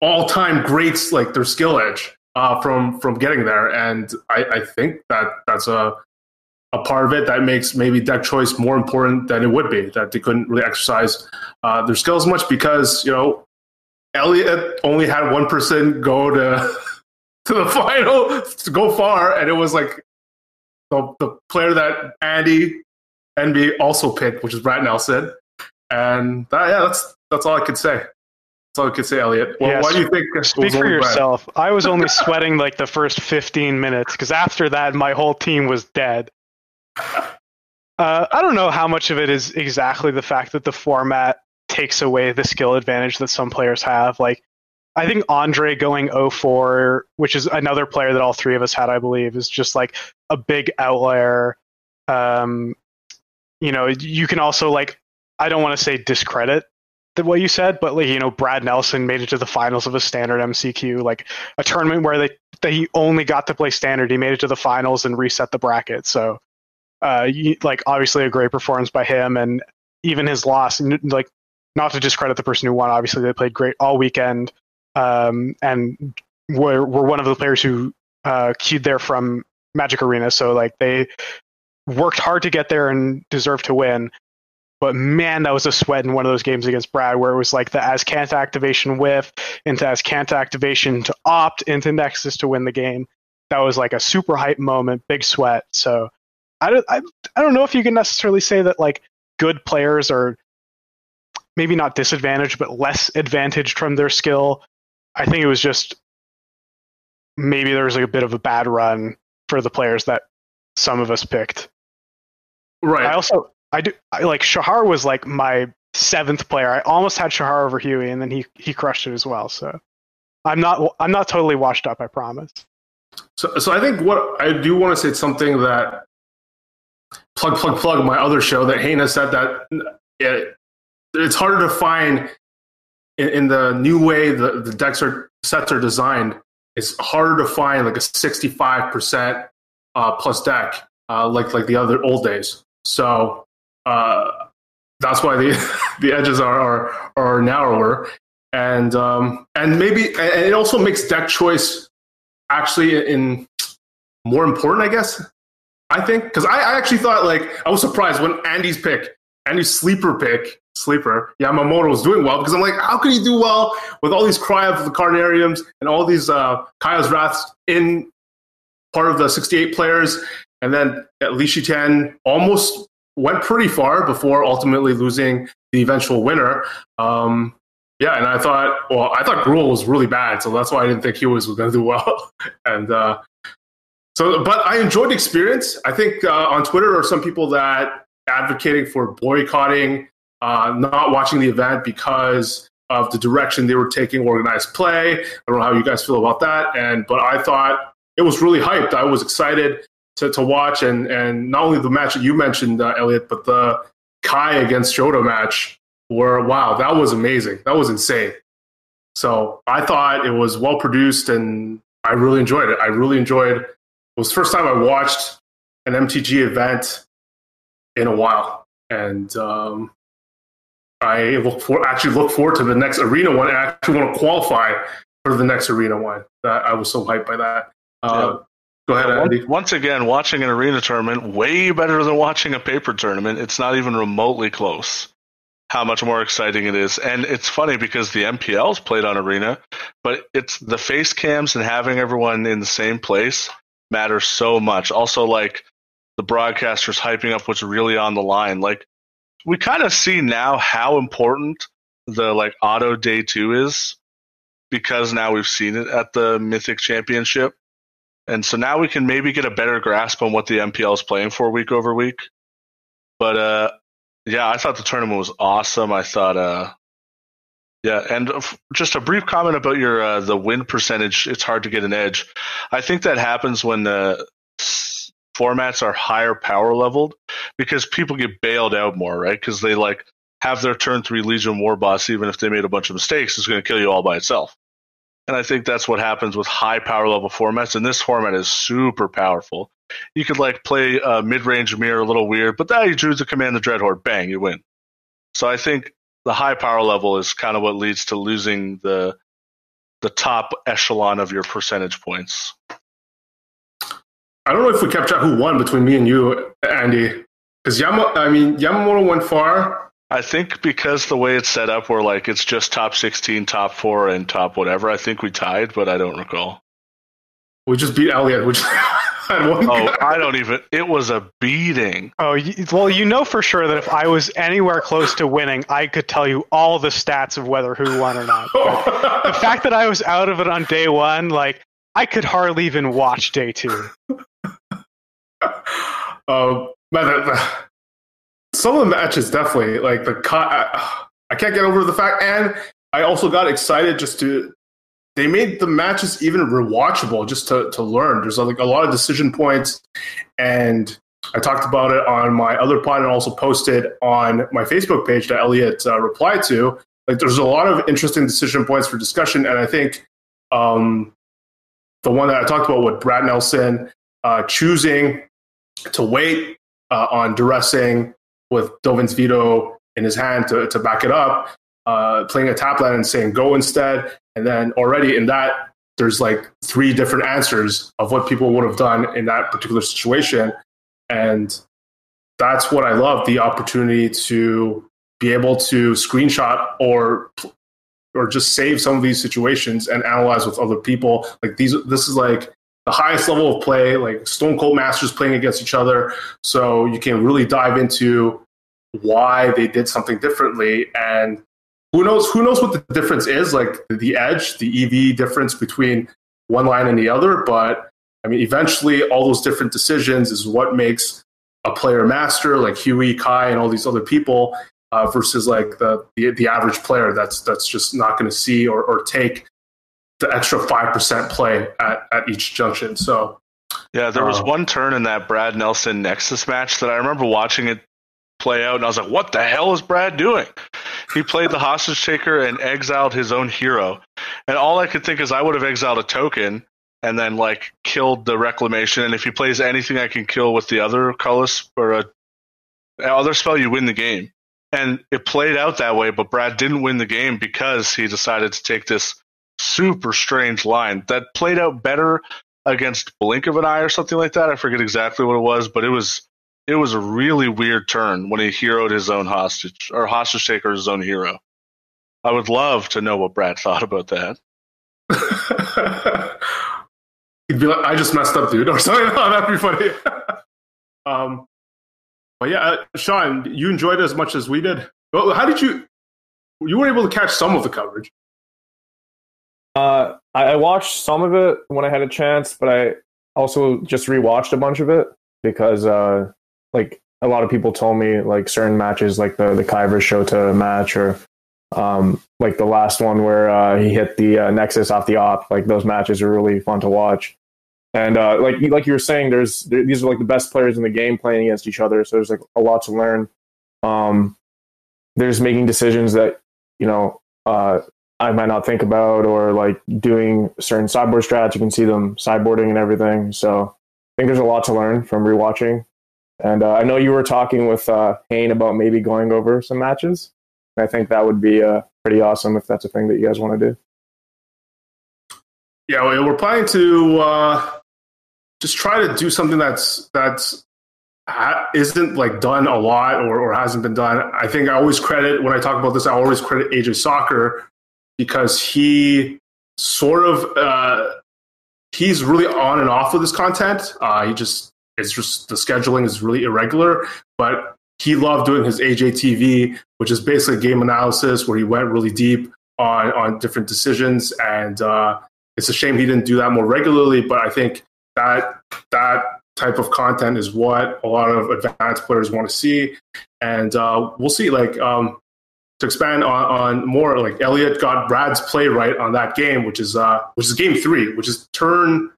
all time greats like their skill edge uh, from from getting there. And I, I think that that's a a part of it that makes maybe deck choice more important than it would be that they couldn't really exercise uh, their skills much because you know Elliot only had one person go to to the final to go far, and it was like the, the player that Andy NB also picked, which is Brad Nelson. And that, yeah, that's that's all I could say. That's all I could say, Elliot. Well, yeah, why do you think? Speak for yourself. Brad? I was only sweating like the first 15 minutes because after that, my whole team was dead. Uh, I don't know how much of it is exactly the fact that the format takes away the skill advantage that some players have. Like I think Andre going 04, which is another player that all three of us had, I believe, is just like a big outlier. Um, you know, you can also like I don't want to say discredit what you said, but like you know, Brad Nelson made it to the finals of a standard MCQ, like a tournament where they he only got to play standard. He made it to the finals and reset the bracket. So, uh, you, like obviously a great performance by him, and even his loss, like not to discredit the person who won. Obviously, they played great all weekend, um, and were were one of the players who uh, queued there from Magic Arena. So like they worked hard to get there and deserved to win. But man, that was a sweat in one of those games against Brad, where it was like the Azcanta activation whiff into Azcanta activation to opt into Nexus to win the game. That was like a super hype moment, big sweat. So I don't, I, I don't know if you can necessarily say that like good players are maybe not disadvantaged, but less advantaged from their skill. I think it was just maybe there was like a bit of a bad run for the players that some of us picked. Right. I also I do I, like Shahar was like my seventh player. I almost had Shahar over Huey, and then he he crushed it as well. So I'm not I'm not totally washed up. I promise. So, so I think what I do want to say something that plug plug plug my other show that Hana said that it, it's harder to find in, in the new way the, the decks are sets are designed. It's harder to find like a sixty five percent uh, plus deck uh, like like the other old days. So uh, that's why the the edges are are, are narrower. And um, and maybe and it also makes deck choice actually in more important, I guess. I think. Because I, I actually thought like I was surprised when Andy's pick, Andy's sleeper pick, sleeper Yamamoto was doing well. Because I'm like, how could he do well with all these cry of the Carnariums and all these uh, Kaya's Wraths in part of the 68 players, and then at Lishi 10 almost went pretty far before ultimately losing the eventual winner. Um, yeah, and I thought, well, I thought Gruul was really bad, so that's why I didn't think he was going to do well. and uh, so, but I enjoyed the experience. I think uh, on Twitter are some people that advocating for boycotting, uh, not watching the event because of the direction they were taking organized play. I don't know how you guys feel about that, and but I thought it was really hyped. I was excited to, to watch, and and not only the match that you mentioned, uh, Elliot, but the Kai against Shota match were wow, that was amazing. That was insane. So I thought it was well produced, and I really enjoyed it. I really enjoyed. It was the first time I watched an MTG event in a while, and um, I look for actually look forward to the next arena one. I actually want to qualify for the next arena one. That I was so hyped by that. Uh, Go ahead, Andy. Once again, watching an arena tournament way better than watching a paper tournament. It's not even remotely close. How much more exciting it is, and it's funny because the MPL's played on arena, but it's the face cams and having everyone in the same place matters so much. Also, like the broadcasters hyping up what's really on the line. Like we kind of see now how important the like auto day two is because now we've seen it at the Mythic Championship. And so now we can maybe get a better grasp on what the MPL is playing for week over week. But uh, yeah, I thought the tournament was awesome. I thought, uh, yeah, and just a brief comment about your uh, the win percentage. It's hard to get an edge. I think that happens when the formats are higher power leveled because people get bailed out more, right? Because they like have their turn three Legion War boss, even if they made a bunch of mistakes, it's going to kill you all by itself. And I think that's what happens with high power level formats. And this format is super powerful. You could like play uh, a mid range mirror a little weird, but then you choose to command the Dreadhorde, bang, you win. So I think the high power level is kind of what leads to losing the the top echelon of your percentage points. I don't know if we kept track who won between me and you, Andy. Because Yama, I mean, Yamamoto went far. I think because the way it's set up, where like it's just top sixteen, top four, and top whatever. I think we tied, but I don't recall. We just beat Elliot, which had. Oh, guy. I don't even. It was a beating. Oh, well, you know for sure that if I was anywhere close to winning, I could tell you all the stats of whether who won or not. But the fact that I was out of it on day one, like I could hardly even watch day two. Uh, but the, the, some of the matches definitely like the cut. I, I can't get over the fact, and I also got excited just to. They made the matches even rewatchable just to to learn. There's like a lot of decision points, and I talked about it on my other pod and also posted on my Facebook page that Elliot uh, replied to. Like, there's a lot of interesting decision points for discussion, and I think um, the one that I talked about with Brad Nelson uh, choosing to wait uh, on duressing with Dovin's veto in his hand to, to back it up, uh, playing a tap land and saying go instead. And then already in that, there's like three different answers of what people would have done in that particular situation. And that's what I love the opportunity to be able to screenshot or or just save some of these situations and analyze with other people. Like these, this is like the highest level of play, like Stone Cold Masters playing against each other. So you can really dive into why they did something differently and who knows who knows what the difference is like the edge the ev difference between one line and the other but i mean eventually all those different decisions is what makes a player master like huey kai and all these other people uh, versus like the, the, the average player that's that's just not going to see or, or take the extra 5% play at, at each junction so yeah there was uh, one turn in that brad nelson nexus match that i remember watching it play out, and I was like, "What the hell is Brad doing?" He played the hostage taker and exiled his own hero, and all I could think is I would have exiled a token and then like killed the reclamation. And if he plays anything I can kill with the other colorless or a other spell, you win the game. And it played out that way, but Brad didn't win the game because he decided to take this super strange line that played out better against Blink of an Eye or something like that. I forget exactly what it was, but it was it was a really weird turn when he heroed his own hostage or hostage taker his own hero. I would love to know what Brad thought about that. He'd be like, "I just messed up, dude," or something. Oh, that'd be funny. um, but yeah, uh, Sean, you enjoyed it as much as we did. Well, how did you? You were able to catch some of the coverage. Uh, I watched some of it when I had a chance, but I also just rewatched a bunch of it because uh, like a lot of people told me like certain matches like the the Kyber Shota match or um, like the last one where uh, he hit the uh, Nexus off the op like those matches are really fun to watch. And uh, like like you were saying there's there, these are like the best players in the game playing against each other so there's like a lot to learn. Um, there's making decisions that you know uh, I might not think about or like doing certain sideboard strats you can see them sideboarding and everything so I think there's a lot to learn from rewatching and uh, I know you were talking with uh, Hayne about maybe going over some matches. I think that would be uh, pretty awesome if that's a thing that you guys want to do. Yeah, we're planning to uh, just try to do something that's that's isn't like done a lot or, or hasn't been done. I think I always credit when I talk about this. I always credit AJ Sacher because he sort of uh, he's really on and off with his content. Uh, he just it's just the scheduling is really irregular. But he loved doing his AJTV, which is basically game analysis where he went really deep on on different decisions. And uh, it's a shame he didn't do that more regularly. But I think that that type of content is what a lot of advanced players want to see. And uh, we'll see. Like um, to expand on, on more, like Elliot got Brad's play right on that game, which is uh, which is game three, which is turn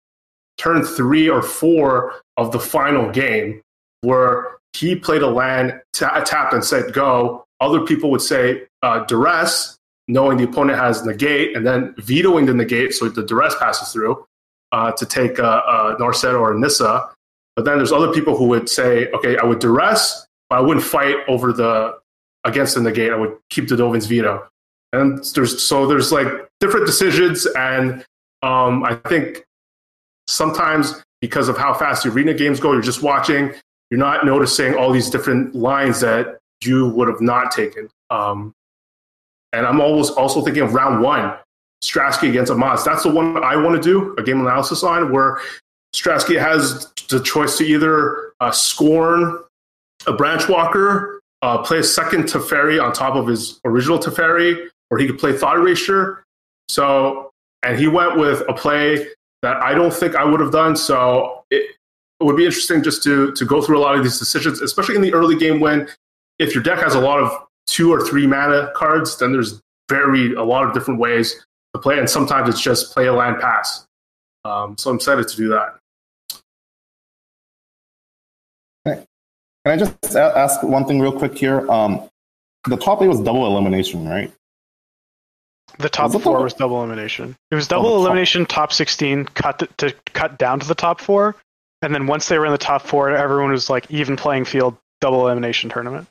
turn three or four of the final game where he played a land, t- tapped and said go. Other people would say uh, duress, knowing the opponent has negate, and then vetoing the negate so the duress passes through uh, to take a, a Narset or Nissa. But then there's other people who would say, okay, I would duress, but I wouldn't fight over the against the negate. I would keep the Dovin's veto. And there's so there's like different decisions, and um, I think sometimes because of how fast the arena games go, you're just watching, you're not noticing all these different lines that you would have not taken. Um, and I'm always also thinking of round one, Stratsky against Amaz. That's the one I want to do a game analysis on, where Stratsky has the choice to either uh, scorn a branch walker, uh, play a second Teferi on top of his original Teferi, or he could play Thought Erasure. So, and he went with a play that I don't think I would have done. So it, it would be interesting just to to go through a lot of these decisions, especially in the early game when if your deck has a lot of two or three mana cards, then there's very a lot of different ways to play, and sometimes it's just play a land pass. Um, so I'm excited to do that. Can I just a- ask one thing real quick here? Um, the top eight was double elimination, right? The top Was four double- was double elimination. It was Oh, double top- elimination, top sixteen, cut to, to cut down to the top four, and then once they were in the top four, everyone was like even playing field, double elimination tournament.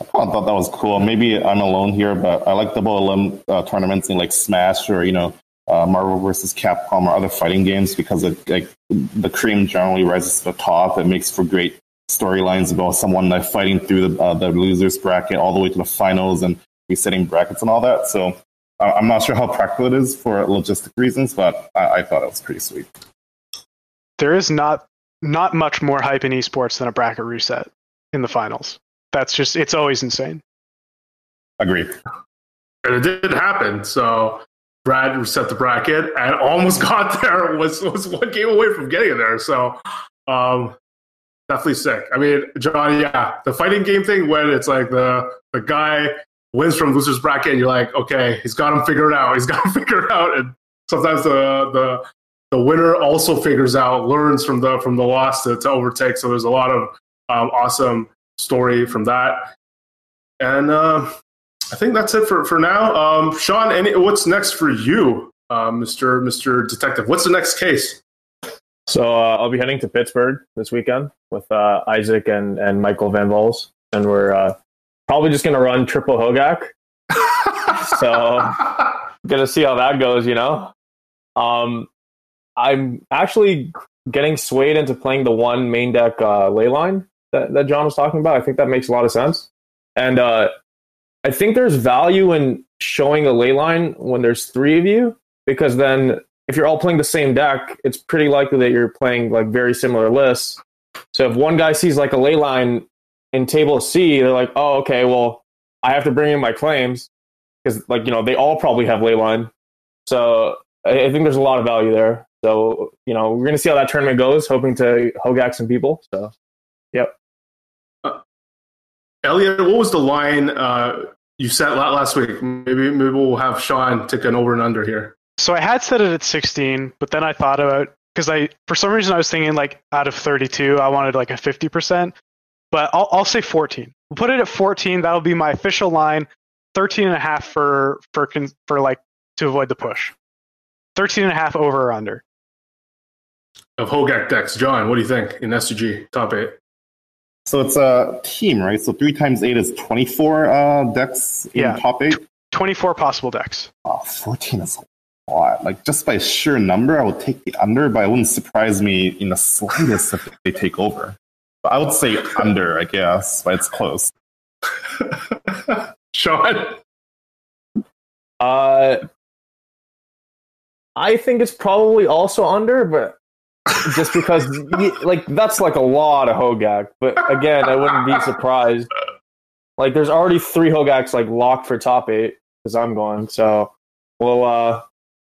I thought that was cool. Maybe I'm alone here, but I like double elim uh, tournaments in like Smash or you know uh, Marvel versus Capcom or other fighting games because it, like the cream generally rises to the top. It makes for great storylines about someone like fighting through the uh, the losers bracket all the way to the finals and resetting brackets and all that. So uh, I'm not sure how practical it is for logistic reasons, but I, I thought it was pretty sweet. There is not not much more hype in esports than a bracket reset in the finals. That's just it's always insane. Agree. And it did happen. So Brad reset the bracket and almost got there. Was was one game away from getting there. So um, definitely sick. I mean, John, yeah, the fighting game thing when it's like the the guy wins from losers bracket, and you're like, okay, he's got him figured out. He's got him figured out, and sometimes the the the winner also figures out, learns from the from the loss to, to overtake. So there's a lot of um, awesome story from that. And uh, I think that's it for, for now. Um, Sean, any, what's next for you, uh, Mr. Mr. Detective? What's the next case? So uh, I'll be heading to Pittsburgh this weekend with uh, Isaac and, and Michael Van Vols, and we're uh, probably just gonna run triple Hogak. So gonna see how that goes, you know. Um, I'm actually getting swayed into playing the one main deck uh, Leyline that, that John was talking about. I think that makes a lot of sense, and uh, I think there's value in showing a Leyline when there's three of you because then if you're all playing the same deck, it's pretty likely that you're playing like very similar lists. So if one guy sees like a Leyline in table C, they're like, oh, okay, well, I have to bring in my claims because like you know they all probably have Leyline. So I, think there's a lot of value there. So you know we're gonna see how that tournament goes, hoping to hogak some people. So yep. Elliot, what was the line uh, you set last week? Maybe maybe we'll have Sean take an over and under here. So I had set it at 16, but then I thought about because I for some reason I was thinking like out of 32 I wanted like a 50%, but I'll I'll say 14. We'll put it at 14. That'll be my official line. 13 and a half for for for like to avoid the push. 13 and a half over or under. Of Hogak decks, John, what do you think in SCG top eight? So it's a team, right? So three times eight is 24 uh, decks in Yeah. top eight. 24 possible decks. Oh, 14 is a lot. Like just by sheer number, I would take the under, but it wouldn't surprise me in the slightest if they take over. But I would say under, I guess, but it's close. Sean, Uh, I think it's probably also under, but just because like that's like a lot of Hogak. But again, I wouldn't be surprised. Like there's already three Hogaks like locked for top eight because I'm going. So we'll uh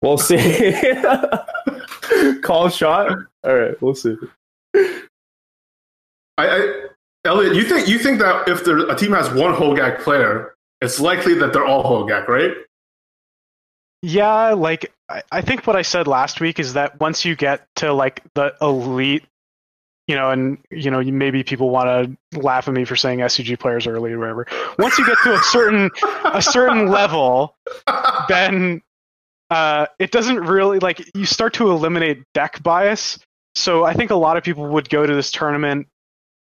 we'll see. Call shot. All right, we'll see. I, I, Elliot, you think you think that if there, a team has one Hogak player, it's likely that they're all Hogak, right? Yeah, like I, I think what I said last week is that once you get to like the elite, you know, and you know, maybe people want to laugh at me for saying SCG players are elite or whatever. Once you get to a certain a certain level, then uh, it doesn't really like you start to eliminate deck bias. So I think a lot of people would go to this tournament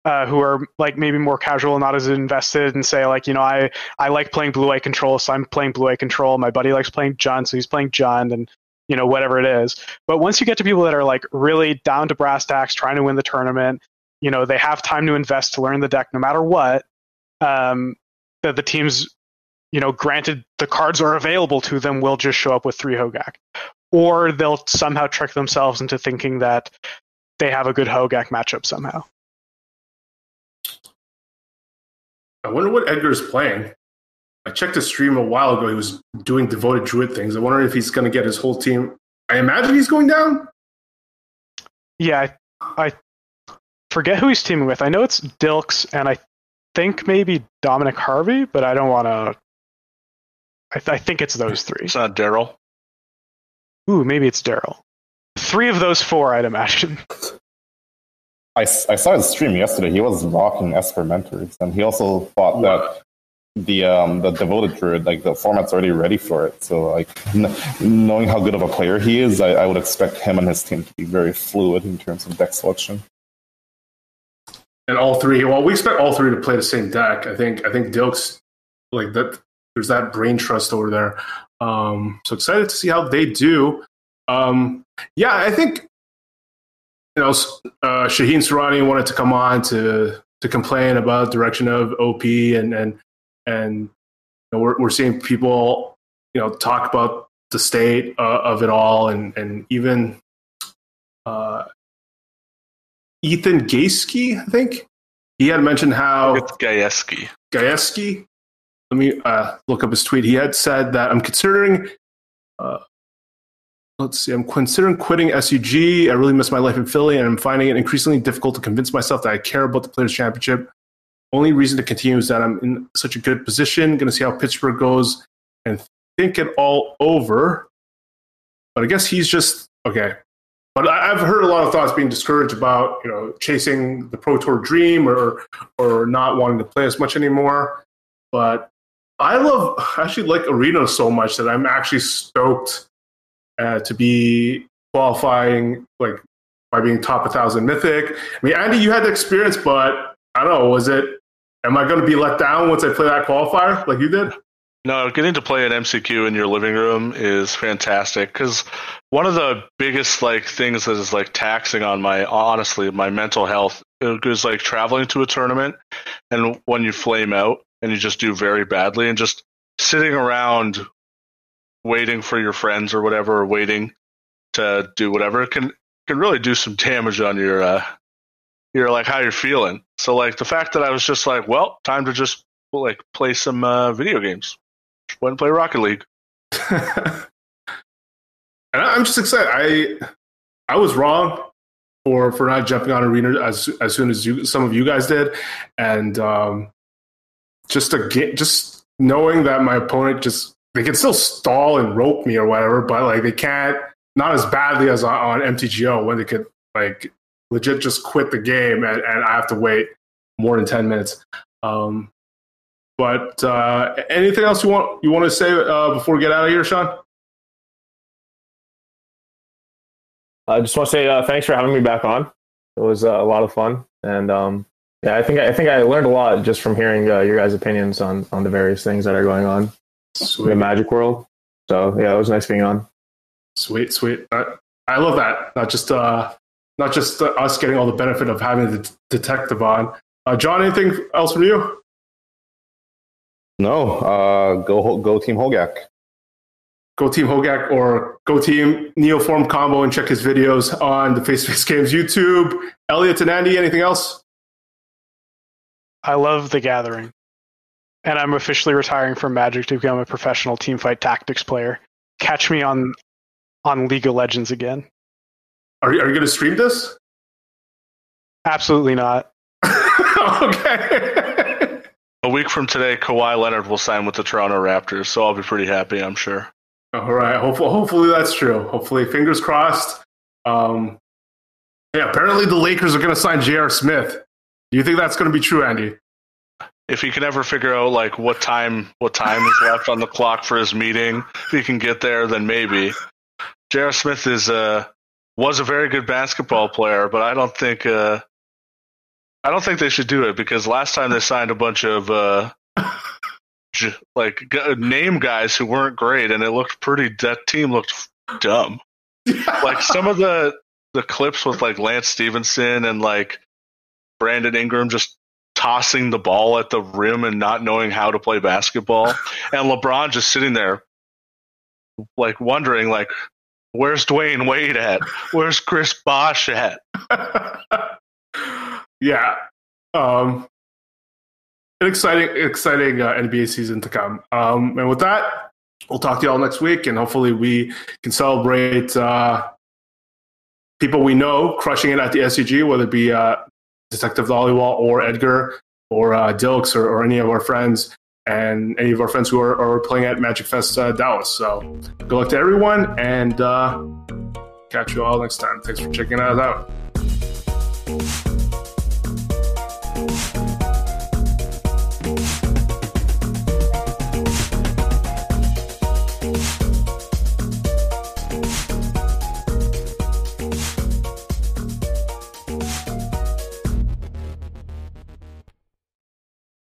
uh, who are like maybe more casual, not as invested, and say like, you know, I I like playing blue eye control, so I'm playing blue eye control. My buddy likes playing Jund, so he's playing Jund, and you know whatever it is. But once you get to people that are like really down to brass tacks, trying to win the tournament, you know, they have time to invest to learn the deck no matter what. Um, that the teams, you know, granted the cards are available to them, will just show up with three Hogak, or they'll somehow trick themselves into thinking that they have a good Hogak matchup somehow. I wonder what Edgar's playing. I checked his stream a while ago. He was doing devoted druid things. I wonder if he's going to get his whole team. I imagine he's going down. Yeah, I, I forget who he's teaming with. I know it's Dilks, and I think maybe Dominic Harvey, but I don't want to. I, th- I think it's those three. It's not Daryl. Ooh, maybe it's Daryl. Three of those four, I'd imagine. I, I saw his stream yesterday. He was rocking Esper Mentors, and he also thought that the um the devoted druid like the format's already ready for it. So like n- knowing how good of a player he is, I, I would expect him and his team to be very fluid in terms of deck selection. And all three, well, we expect all three to play the same deck. I think I think Dilk's like that. There's that brain trust over there. Um, so excited to see how they do. Um, yeah, I think you know uh, Shaheen Soorani wanted to come on to to complain about direction of OP and and and you know, we're we're seeing people you know talk about the state uh, of it all and and even uh, Ethan Gaiski, I think he had mentioned how It's Gayeski. Let me uh, look up his tweet. He had said that I'm considering. Uh, let's see. I'm considering quitting SCG. I really miss my life in Philly, and I'm finding it increasingly difficult to convince myself that I care about the Players Championship. Only reason to continue is that I'm in such a good position. Going to see how Pittsburgh goes and think it all over. But I guess he's just okay. But I've heard a lot of thoughts being discouraged about you know chasing the Pro Tour dream or or not wanting to play as much anymore. But I love I actually like Arena so much that I'm actually stoked uh, to be qualifying like by being top a 1000 mythic. I mean, Andy, you had the experience, but I don't know, was it am I going to be let down once I play that qualifier like you did? No, getting to play an MCQ in your living room is fantastic because one of the biggest like things that is like taxing on my honestly my mental health is like traveling to a tournament and when you flame out and you just do very badly and just sitting around waiting for your friends or whatever or waiting to do whatever can can really do some damage on your uh your like how you're feeling. So like the fact that I was just like, well, time to just like play some uh, video games. Just went and play Rocket League. and I'm just excited. I I was wrong for for not jumping on arena as as soon as you some of you guys did, and um, just to get just knowing that my opponent just they can still stall and rope me or whatever, but like they can't not as badly as on, on MTGO when they could like legit just quit the game and, and I have to wait more than ten minutes. Um, but uh, anything else you want you want to say uh, before we get out of here, Sean? I just want to say uh, thanks for having me back on. It was uh, a lot of fun, and um, yeah, I think I think I learned a lot just from hearing uh, your guys' opinions on on the various things that are going on in the Magic world. So yeah, it was nice being on. Sweet, sweet. I, I love that. Not just uh, not just uh, us getting all the benefit of having the d- detective on. Uh, John, anything else from you? No, uh, go go Team Hogak. Go Team Hogak or Go Team Neoform Combo and check his videos on the Face to Face Games YouTube. Elliot and Andy, anything else? I love the gathering. And I'm officially retiring from Magic to become a professional teamfight tactics player. Catch me on on League of Legends again. Are you, are you going to stream this? Absolutely not. okay. A week from today, Kawhi Leonard will sign with the Toronto Raptors, so I'll be pretty happy, I'm sure. All right. Hopefully, hopefully that's true. Hopefully, fingers crossed. Um, yeah. Apparently, the Lakers are going to sign J.R. Smith. Do you think that's going to be true, Andy? If he can ever figure out like what time what time is left on the clock for his meeting, if he can get there, then maybe. J.R. Smith is uh was a very good basketball player, but I don't think uh I don't think they should do it because last time they signed a bunch of uh j- like g- name guys who weren't great, and it looked pretty. That team looked dumb. like some of the the clips with like Lance Stephenson and like Brandon Ingram just tossing the ball at the rim and not knowing how to play basketball, and LeBron just sitting there like wondering like where's Dwyane Wade at? Where's Chris Bosh at? yeah. Um, an exciting, exciting uh, NBA season to come. Um, and with that, we'll talk to you all next week, and hopefully we can celebrate uh, people we know crushing it at the SCG, whether it be uh, Detective Dollywall or Edgar or uh, Dilks or, or any of our friends and any of our friends who are, are playing at Magic Fest uh, Dallas. So good luck to everyone, and uh, catch you all next time. Thanks for checking us out.